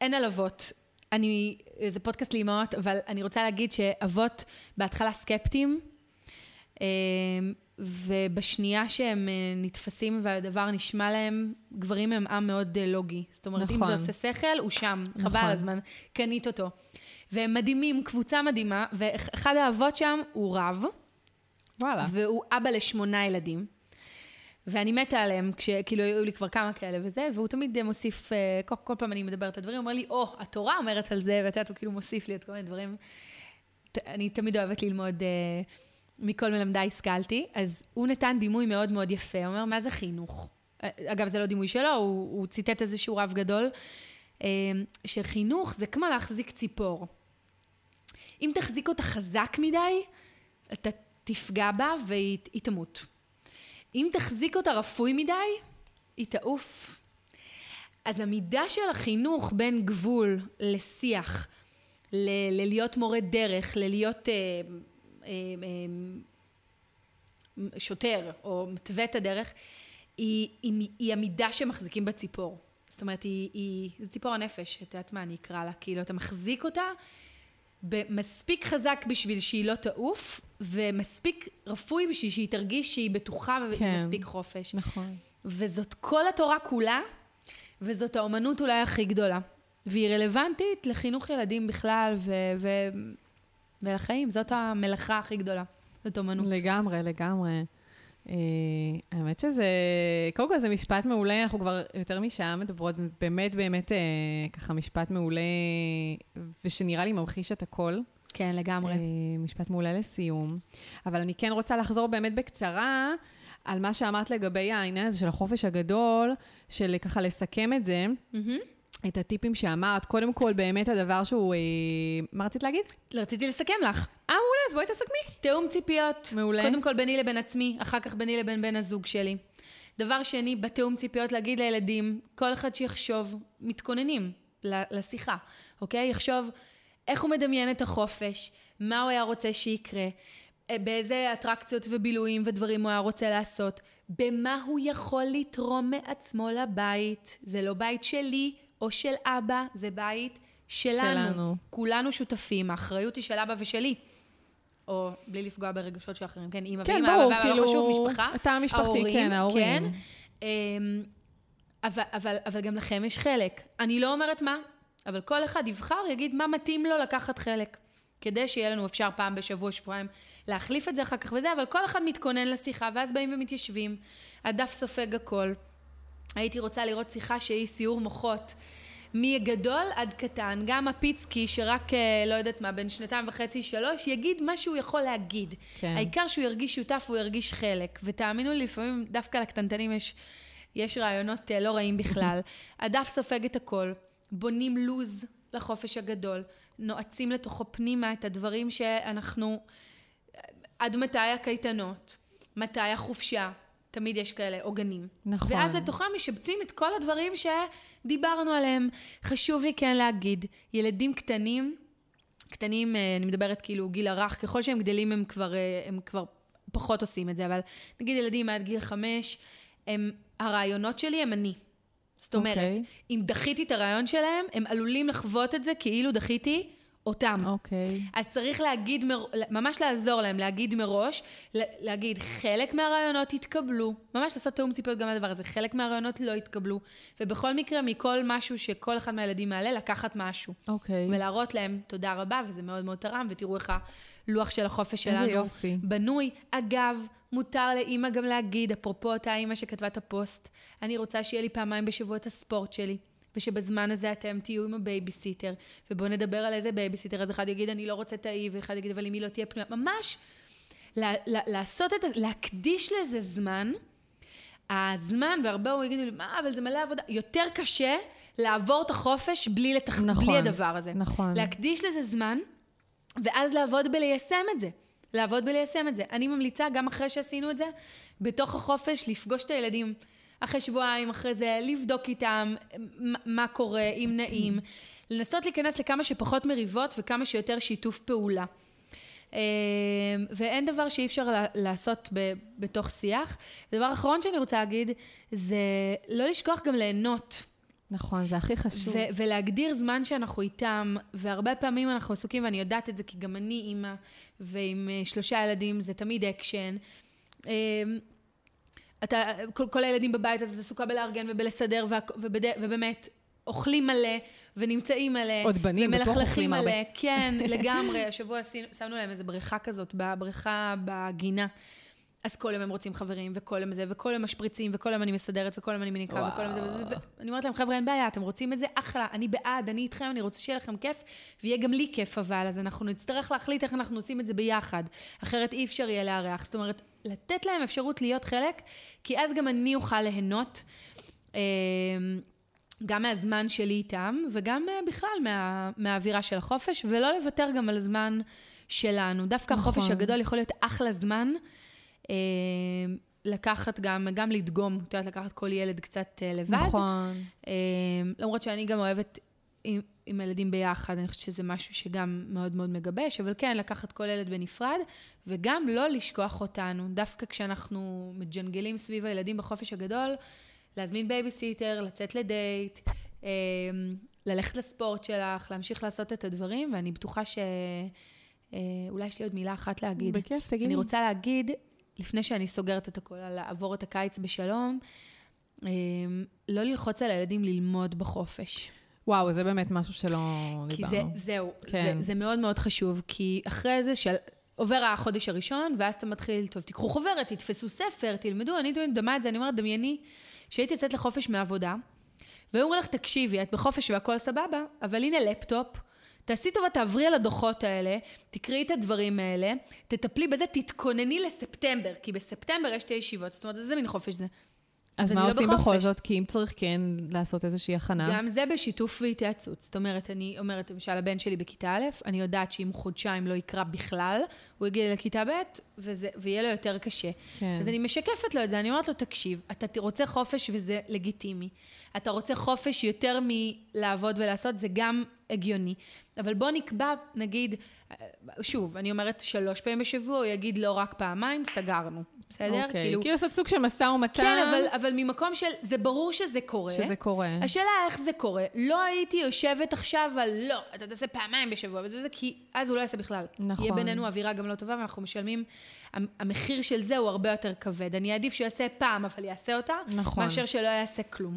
אין על אבות. אני, זה פודקאסט לאמהות, אבל אני רוצה להגיד שאבות בהתחלה סקפטיים, אמ, ובשנייה שהם אה, נתפסים והדבר נשמע להם, גברים הם עם מאוד אה, לוגי. זאת אומרת, נכון. אם זה נכון. עושה שכל, הוא שם, נכון. חבל על הזמן, קנית אותו. והם מדהימים, קבוצה מדהימה, ואחד האבות שם הוא רב. וואלה. והוא אבא לשמונה ילדים. ואני מתה עליהם, כשכאילו היו לי כבר כמה כאלה וזה, והוא תמיד מוסיף, אה, כל, כל פעם אני מדברת על דברים, הוא אומר לי, או, oh, התורה אומרת על זה, ואת יודעת, הוא כאילו מוסיף לי את כל מיני דברים. אני תמיד אוהבת ללמוד, uh, מכל מלמדיי השכלתי, אז הוא נתן דימוי מאוד מאוד יפה, הוא אומר, מה זה חינוך? אה, אגב, זה לא דימוי שלו, הוא, הוא ציטט איזשהו רב גדול, uh, שחינוך זה כמו להחזיק ציפור. אם תחזיק אותה חזק מדי, אתה תפגע בה והיא תמות. אם תחזיק אותה רפוי מדי, היא תעוף. אז המידה של החינוך בין גבול לשיח, ל- ללהיות מורה דרך, ללהיות אה, אה, אה, שוטר או מתווה את הדרך, היא, היא, היא המידה שמחזיקים בציפור. זאת אומרת, היא, היא, זה ציפור הנפש, את יודעת מה אני אקרא לה, כאילו אתה מחזיק אותה מספיק חזק בשביל שהיא לא תעוף, ומספיק רפוי בשביל שהיא תרגיש שהיא בטוחה כן, ומספיק חופש. נכון. וזאת כל התורה כולה, וזאת האומנות אולי הכי גדולה. והיא רלוונטית לחינוך ילדים בכלל, ו- ו- ולחיים. זאת המלאכה הכי גדולה. זאת אומנות. לגמרי, לגמרי. Uh, האמת שזה, קודם כל זה משפט מעולה, אנחנו כבר יותר משעה מדברות, באמת באמת uh, ככה משפט מעולה, ושנראה לי ממחיש את הכל. כן, לגמרי. Uh, משפט מעולה לסיום. אבל אני כן רוצה לחזור באמת בקצרה על מה שאמרת לגבי העניין הזה של החופש הגדול, של ככה לסכם את זה. Mm-hmm. את הטיפים שאמרת. קודם כל, באמת הדבר שהוא... אה, מה רצית להגיד? רציתי לסכם לך. אה, מעולה, אז בואי תסכמי. תיאום ציפיות. מעולה. קודם כל ביני לבין עצמי, אחר כך ביני לבין בן הזוג שלי. דבר שני, בתיאום ציפיות להגיד לילדים, כל אחד שיחשוב, מתכוננים לשיחה, אוקיי? יחשוב איך הוא מדמיין את החופש, מה הוא היה רוצה שיקרה, אה, באיזה אטרקציות ובילויים ודברים הוא היה רוצה לעשות, במה הוא יכול לתרום מעצמו לבית. זה לא בית שלי, או של אבא, זה בית שלנו. שלנו. כולנו שותפים, האחריות היא של אבא ושלי. או בלי לפגוע ברגשות של אחרים, כן, אימא כן, ואימא, אבא, ואבא, כאילו, לא חשוב, משפחה. אתה המשפחתי, ההורים, כן, ההורים. כן. אמ, אבל, אבל, אבל גם לכם יש חלק. אני לא אומרת מה, אבל כל אחד יבחר, יגיד מה מתאים לו לקחת חלק. כדי שיהיה לנו אפשר פעם בשבוע, שבועיים, להחליף את זה אחר כך וזה, אבל כל אחד מתכונן לשיחה, ואז באים ומתיישבים. הדף סופג הכל. הייתי רוצה לראות שיחה שהיא סיור מוחות. מגדול עד קטן, גם הפיצקי שרק, אה, לא יודעת מה, בין שנתיים וחצי, שלוש, יגיד מה שהוא יכול להגיד. כן. העיקר שהוא ירגיש שותף, הוא ירגיש חלק. ותאמינו לי, לפעמים דווקא לקטנטנים יש, יש רעיונות אה, לא רעים בכלל. (laughs) הדף סופג את הכל, בונים לוז לחופש הגדול, נועצים לתוכו פנימה את הדברים שאנחנו... עד מתי הקייטנות? מתי החופשה? תמיד יש כאלה עוגנים. נכון. ואז לתוכם משבצים את כל הדברים שדיברנו עליהם. חשוב לי כן להגיד, ילדים קטנים, קטנים, אה, אני מדברת כאילו גיל הרך, ככל שהם גדלים הם כבר, אה, הם כבר פחות עושים את זה, אבל נגיד ילדים עד גיל חמש, הם, הרעיונות שלי הם אני. זאת אומרת, okay. אוקיי. אם דחיתי את הרעיון שלהם, הם עלולים לחוות את זה כאילו דחיתי אותם. אוקיי. אז צריך להגיד, מר- ממש לעזור להם, להגיד מראש, להגיד, חלק מהרעיונות יתקבלו, ממש לעשות תיאום ציפיות גם לדבר הזה, חלק מהרעיונות לא יתקבלו, ובכל מקרה, מכל משהו שכל אחד מהילדים מעלה, לקחת משהו. אוקיי. ולהראות להם תודה רבה, וזה מאוד מאוד תרם, ותראו איך הלוח של החופש איזה שלנו יופי. בנוי. אגב, מותר לאימא גם להגיד, אפרופו אותה אימא שכתבה את הפוסט, אני רוצה שיהיה לי פעמיים בשבוע את הספורט שלי. ושבזמן הזה אתם תהיו עם הבייביסיטר, ובואו נדבר על איזה בייביסיטר, אז אחד יגיד, אני לא רוצה את ההיא, ואחד יגיד, אבל אם היא לא תהיה פנויה, ממש לעשות את זה, להקדיש לזה זמן, הזמן, והרבה הורים יגידו לי, מה, אבל זה מלא עבודה, יותר קשה לעבור את החופש בלי, לתח... נכון, בלי הדבר הזה. נכון. להקדיש לזה זמן, ואז לעבוד בליישם את זה. לעבוד בליישם את זה. אני ממליצה, גם אחרי שעשינו את זה, בתוך החופש, לפגוש את הילדים. אחרי שבועיים, אחרי זה, לבדוק איתם מה, קורה, אם נעים. (clears throat) לנסות להיכנס לכמה שפחות מריבות וכמה שיותר שיתוף פעולה. אה, ואין דבר שאי אפשר לעשות ב- בתוך שיח. ודבר אחרון שאני רוצה להגיד, זה לא לשכוח גם ליהנות. נכון, זה הכי חשוב. ו- ולהגדיר זמן שאנחנו איתם, והרבה פעמים אנחנו עסוקים, ואני יודעת את זה כי גם אני אימא, ועם אה, שלושה ילדים זה תמיד אקשן. אתה, כל, כל הילדים בבית, אז את עסוקה בלארגן ובלסדר, והכ- ובד... ובאמת, אוכלים מלא, ונמצאים מלא. עוד בנים, בטוח אוכלים הרבה. מלא. כן, (laughs) לגמרי. השבוע שמנו להם איזו בריכה כזאת, בבריכה בגינה. אז כל יום הם רוצים חברים, וכל יום זה, וכל יום משפריצים, וכל יום אני מסדרת, וכל יום אני מניקה, וכל יום זה וזה, ואני אומרת להם, חבר'ה, אין בעיה, אתם רוצים את זה? אחלה, אני בעד, אני איתכם, אני רוצה שיהיה לכם כיף, ויהיה גם לי כיף אבל, אז אנחנו נצטרך להחליט איך אנחנו עושים את זה ביחד. אחרת אי אפשר יהיה לארח. זאת אומרת, לתת להם אפשרות להיות חלק, כי אז גם אני אוכל ליהנות. אה, גם מהזמן שלי איתם, וגם אה, בכלל מה, מהאווירה של החופש, ולא לוותר גם על זמן שלנו. דווקא נכון. החופש הגדול יכול להיות אחלה זמן. אה, לקחת גם, גם לדגום, את יודעת, לקחת כל ילד קצת אה, לבד. נכון. אה, למרות שאני גם אוהבת עם, עם הילדים ביחד, אני חושבת שזה משהו שגם מאוד מאוד מגבש, אבל כן, לקחת כל ילד בנפרד, וגם לא לשכוח אותנו. דווקא כשאנחנו מג'נגלים סביב הילדים בחופש הגדול, להזמין בייביסיטר, לצאת לדייט, אה, ללכת לספורט שלך, להמשיך לעשות את הדברים, ואני בטוחה ש... אה, אולי יש לי עוד מילה אחת להגיד. בכיף, תגידי. אני רוצה להגיד, לפני שאני סוגרת את הכל, על לעבור את הקיץ בשלום, אה, לא ללחוץ על הילדים ללמוד בחופש. וואו, זה באמת משהו שלא כי דיברנו. זה, זהו, כן. זה, זה מאוד מאוד חשוב, כי אחרי זה של... עובר החודש הראשון, ואז אתה מתחיל, טוב, תיקחו חוברת, תתפסו ספר, תלמדו, אני תמיד מדמה את זה, אני אומרת, דמייני שהייתי יוצאת לחופש מהעבודה, והיו אומרים לך, תקשיבי, את בחופש והכל סבבה, אבל הנה לפטופ, תעשי טובה, תעברי על הדוחות האלה, תקראי את הדברים האלה, תטפלי בזה, תתכונני לספטמבר, כי בספטמבר יש שתי ישיבות, זאת אומרת, איזה מין חופש זה? אז מה לא עושים בחופש. בכל זאת? כי אם צריך כן לעשות איזושהי הכנה. גם זה בשיתוף והתייעצות. זאת אומרת, אני אומרת, למשל, הבן שלי בכיתה א', אני יודעת שאם חודשיים לא יקרא בכלל, הוא יגיע לכיתה ב', וזה, ויהיה לו יותר קשה. כן. אז אני משקפת לו את זה, אני אומרת לו, תקשיב, אתה רוצה חופש וזה לגיטימי. אתה רוצה חופש יותר מלעבוד ולעשות, זה גם הגיוני. אבל בוא נקבע, נגיד, שוב, אני אומרת שלוש פעמים בשבוע, הוא יגיד לא רק פעמיים, סגרנו. בסדר? אוקיי. כאילו לעשות סוג של משא ומתן. כן, אבל, אבל ממקום של, זה ברור שזה קורה. שזה קורה. השאלה איך זה קורה. לא הייתי יושבת עכשיו על לא, אתה תעשה פעמיים בשבוע, וזה זה, כי אז הוא לא יעשה בכלל. נכון. יהיה בינינו אווירה גם לא טובה, ואנחנו משלמים, המ- המחיר של זה הוא הרבה יותר כבד. אני אעדיף שהוא יעשה פעם, אבל יעשה אותה, נכון. מאשר שלא יעשה כלום.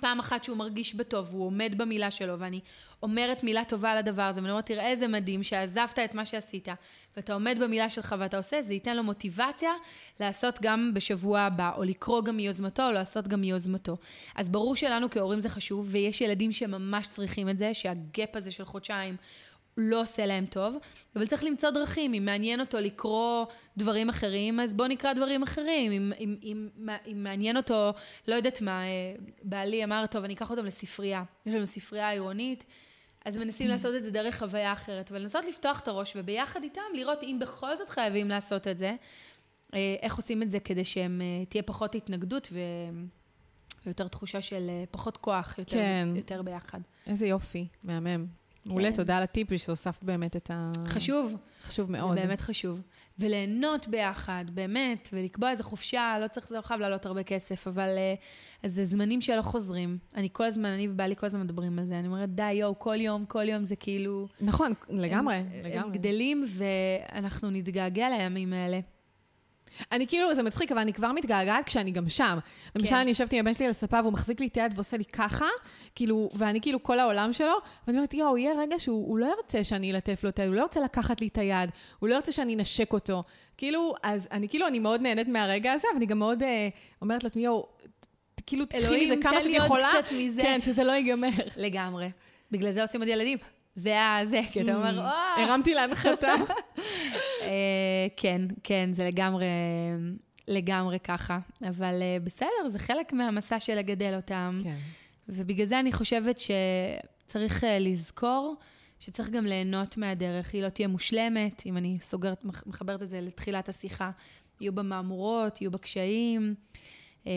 פעם אחת שהוא מרגיש בטוב, הוא עומד במילה שלו, ואני אומרת מילה טובה על הדבר הזה, ואני אומרת, תראה איזה מדהים שעזבת את מה שעשית, ואתה עומד במילה שלך ואתה עושה, זה ייתן לו מוטיבציה לעשות גם בשבוע הבא, או לקרוא גם מיוזמתו, או לעשות גם מיוזמתו. אז ברור שלנו כהורים זה חשוב, ויש ילדים שממש צריכים את זה, שהגאפ הזה של חודשיים לא עושה להם טוב, אבל צריך למצוא דרכים. אם מעניין אותו לקרוא דברים אחרים, אז בוא נקרא דברים אחרים. אם, אם, אם, אם מעניין אותו, לא יודעת מה, אה, בעלי אמר, טוב, אני אקח אותם לספרייה. יש לנו ספרייה עירונית, אז מנסים לעשות את זה דרך חוויה אחרת. אבל לנסות לפתוח את הראש, וביחד איתם לראות אם בכל זאת חייבים לעשות את זה, אה, איך עושים את זה כדי שהם, אה, תהיה פחות התנגדות ו... ויותר תחושה של פחות כוח, יותר, כן. יותר ביחד. איזה יופי, מהמם. מעולה, כן. תודה על הטיפ שהוספת באמת את ה... חשוב. חשוב מאוד. זה באמת חשוב. וליהנות ביחד, באמת, ולקבוע איזה חופשה, לא צריך, זה לא חייב לעלות הרבה כסף, אבל זה זמנים שלא חוזרים. אני כל הזמן, אני ובעלי כל הזמן מדברים על זה. אני אומרת, די, יואו, כל יום, כל יום זה כאילו... נכון, לגמרי, הם, לגמרי. הם גדלים, ואנחנו נתגעגע לימים האלה. אני כאילו, זה מצחיק, אבל אני כבר מתגעגעת כשאני גם שם. למשל, כן. אני יושבת עם הבן שלי על הספה והוא מחזיק לי את היד ועושה לי ככה, כאילו, ואני כאילו כל העולם שלו, ואני אומרת, יואו, יהיה רגע שהוא הוא לא ירצה שאני אלטף לו את היד, הוא לא ירצה לקחת לי את היד, הוא לא ירצה שאני אנשק אותו. כאילו, אז אני כאילו, אני מאוד נהנית מהרגע הזה, אבל אני גם מאוד אה, אומרת לעצמי, יואו, כאילו, תקחי אלוהים, מזה כמה תן שאת לי עוד יכולה, קצת מזה. כן, שזה לא ייגמר. לגמרי. בגלל זה עושים עוד ילדים. זה ה... זה, כי אתה אומר, אה, הרמתי להנחתה. (laughs) אה, כן, כן, זה לגמרי, לגמרי ככה. אבל אה, בסדר, זה חלק מהמסע של לגדל אותם. כן. ובגלל זה אני חושבת שצריך אה, לזכור שצריך גם ליהנות מהדרך. היא לא תהיה מושלמת, אם אני סוגרת, מח- מחברת את זה לתחילת השיחה. יהיו בה מהמורות, יהיו בה קשיים. אה,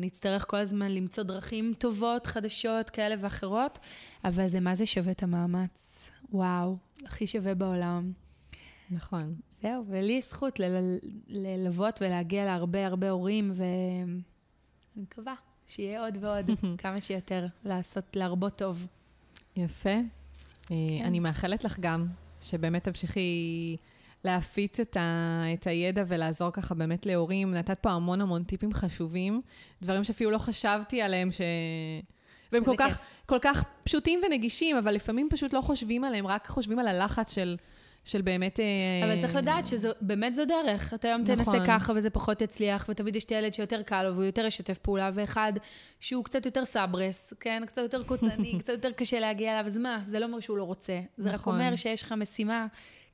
נצטרך כל הזמן למצוא דרכים טובות, חדשות, כאלה ואחרות, אבל זה מה זה שווה את המאמץ. וואו, הכי שווה בעולם. נכון. זהו, ולי יש זכות ללוות ולהגיע להרבה הרבה הורים, ואני מקווה שיהיה עוד ועוד, (laughs) כמה שיותר, לעשות, להרבות טוב. יפה. כן. אני מאחלת לך גם שבאמת תמשיכי להפיץ את, ה, את הידע ולעזור ככה באמת להורים. נתת פה המון המון טיפים חשובים, דברים שאפילו לא חשבתי עליהם, ש... והם כל כך, כל כך פשוטים ונגישים, אבל לפעמים פשוט לא חושבים עליהם, רק חושבים על הלחץ של, של באמת... אה, אבל צריך לדעת שבאמת זו דרך. אתה היום תנסה נכון. ככה וזה פחות יצליח, ותמיד יש את הילד שיותר קל לו והוא יותר ישתף פעולה, ואחד שהוא קצת יותר סברס, כן? קצת יותר קוצני, (laughs) קצת יותר קשה להגיע אליו, אז מה? זה לא אומר שהוא לא רוצה. זה רק נכון. אומר שיש לך משימה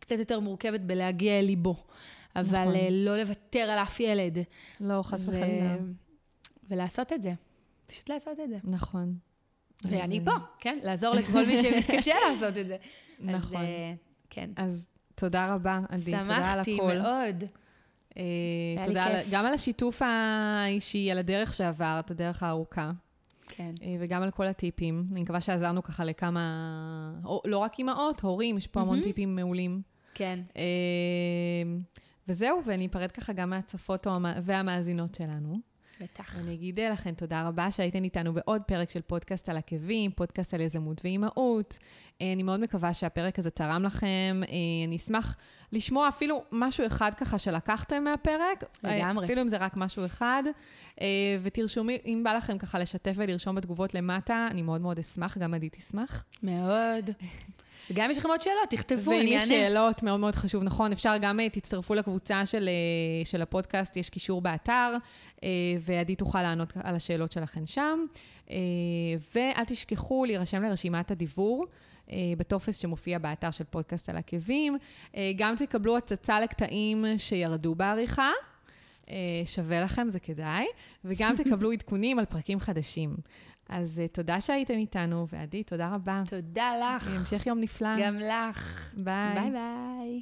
קצת יותר מורכבת בלהגיע אל ליבו. אבל נכון. אה, לא לוותר על אף ילד. לא, חס ו- וחלילה. ולעשות את זה. פשוט לעשות את זה. נכון. ואני אז, פה, כן? לעזור לכל מי שמתקשה (laughs) לעשות את זה. נכון. אז אה, כן. אז תודה רבה, עדי. תודה על הכל. שמחתי מאוד. אה, תודה על-. גם על השיתוף האישי, על הדרך שעברת, הדרך הארוכה, כן. אה, וגם על כל הטיפים. אני מקווה שעזרנו ככה לכמה, או- לא רק אימהות, הורים, יש פה המון. טיפים מעולים. כן. אה, וזהו, ואני אפרד ככה גם המ- והמאזינות שלנו. בטח. אני אגיד לכם תודה רבה שהייתן איתנו בעוד פרק של פודקאסט על עקבים, פודקאסט על יזמות ואימהות. אה, אני מאוד מקווה שהפרק הזה תרם לכם. אה, אני אשמח לשמוע אפילו משהו אחד ככה שלקחתם מהפרק. אה, לגמרי. אפילו אם זה רק משהו אחד. אה, ותרשמו, אם בא לכם ככה לשתף ולרשום בתגובות למטה, אני מאוד מאוד אשמח, גם עדי תשמח. מאוד. וגם אם יש לכם עוד שאלות, תכתבו, ואם אני יש אענה. שאלות, מאוד מאוד חשוב, נכון, אפשר גם, אה, תצטרפו לקבוצה של, אה, של הפודקאסט, יש קישור באתר, אה, ועדי תוכל לענות על השאלות שלכם שם. ואל תשכחו להירשם לרשימת הדיבור. בטופס שמופיע באתר של פודקאסט על עקבים. גם תקבלו הצצה לקטעים שירדו בעריכה, שווה לכם, זה כדאי, וגם (laughs) תקבלו עדכונים על פרקים חדשים. אז uh, תודה שהייתם איתנו, ועדי, תודה רבה. תודה לך. המשך יום נפלא. גם לך. ביי. ביי ביי.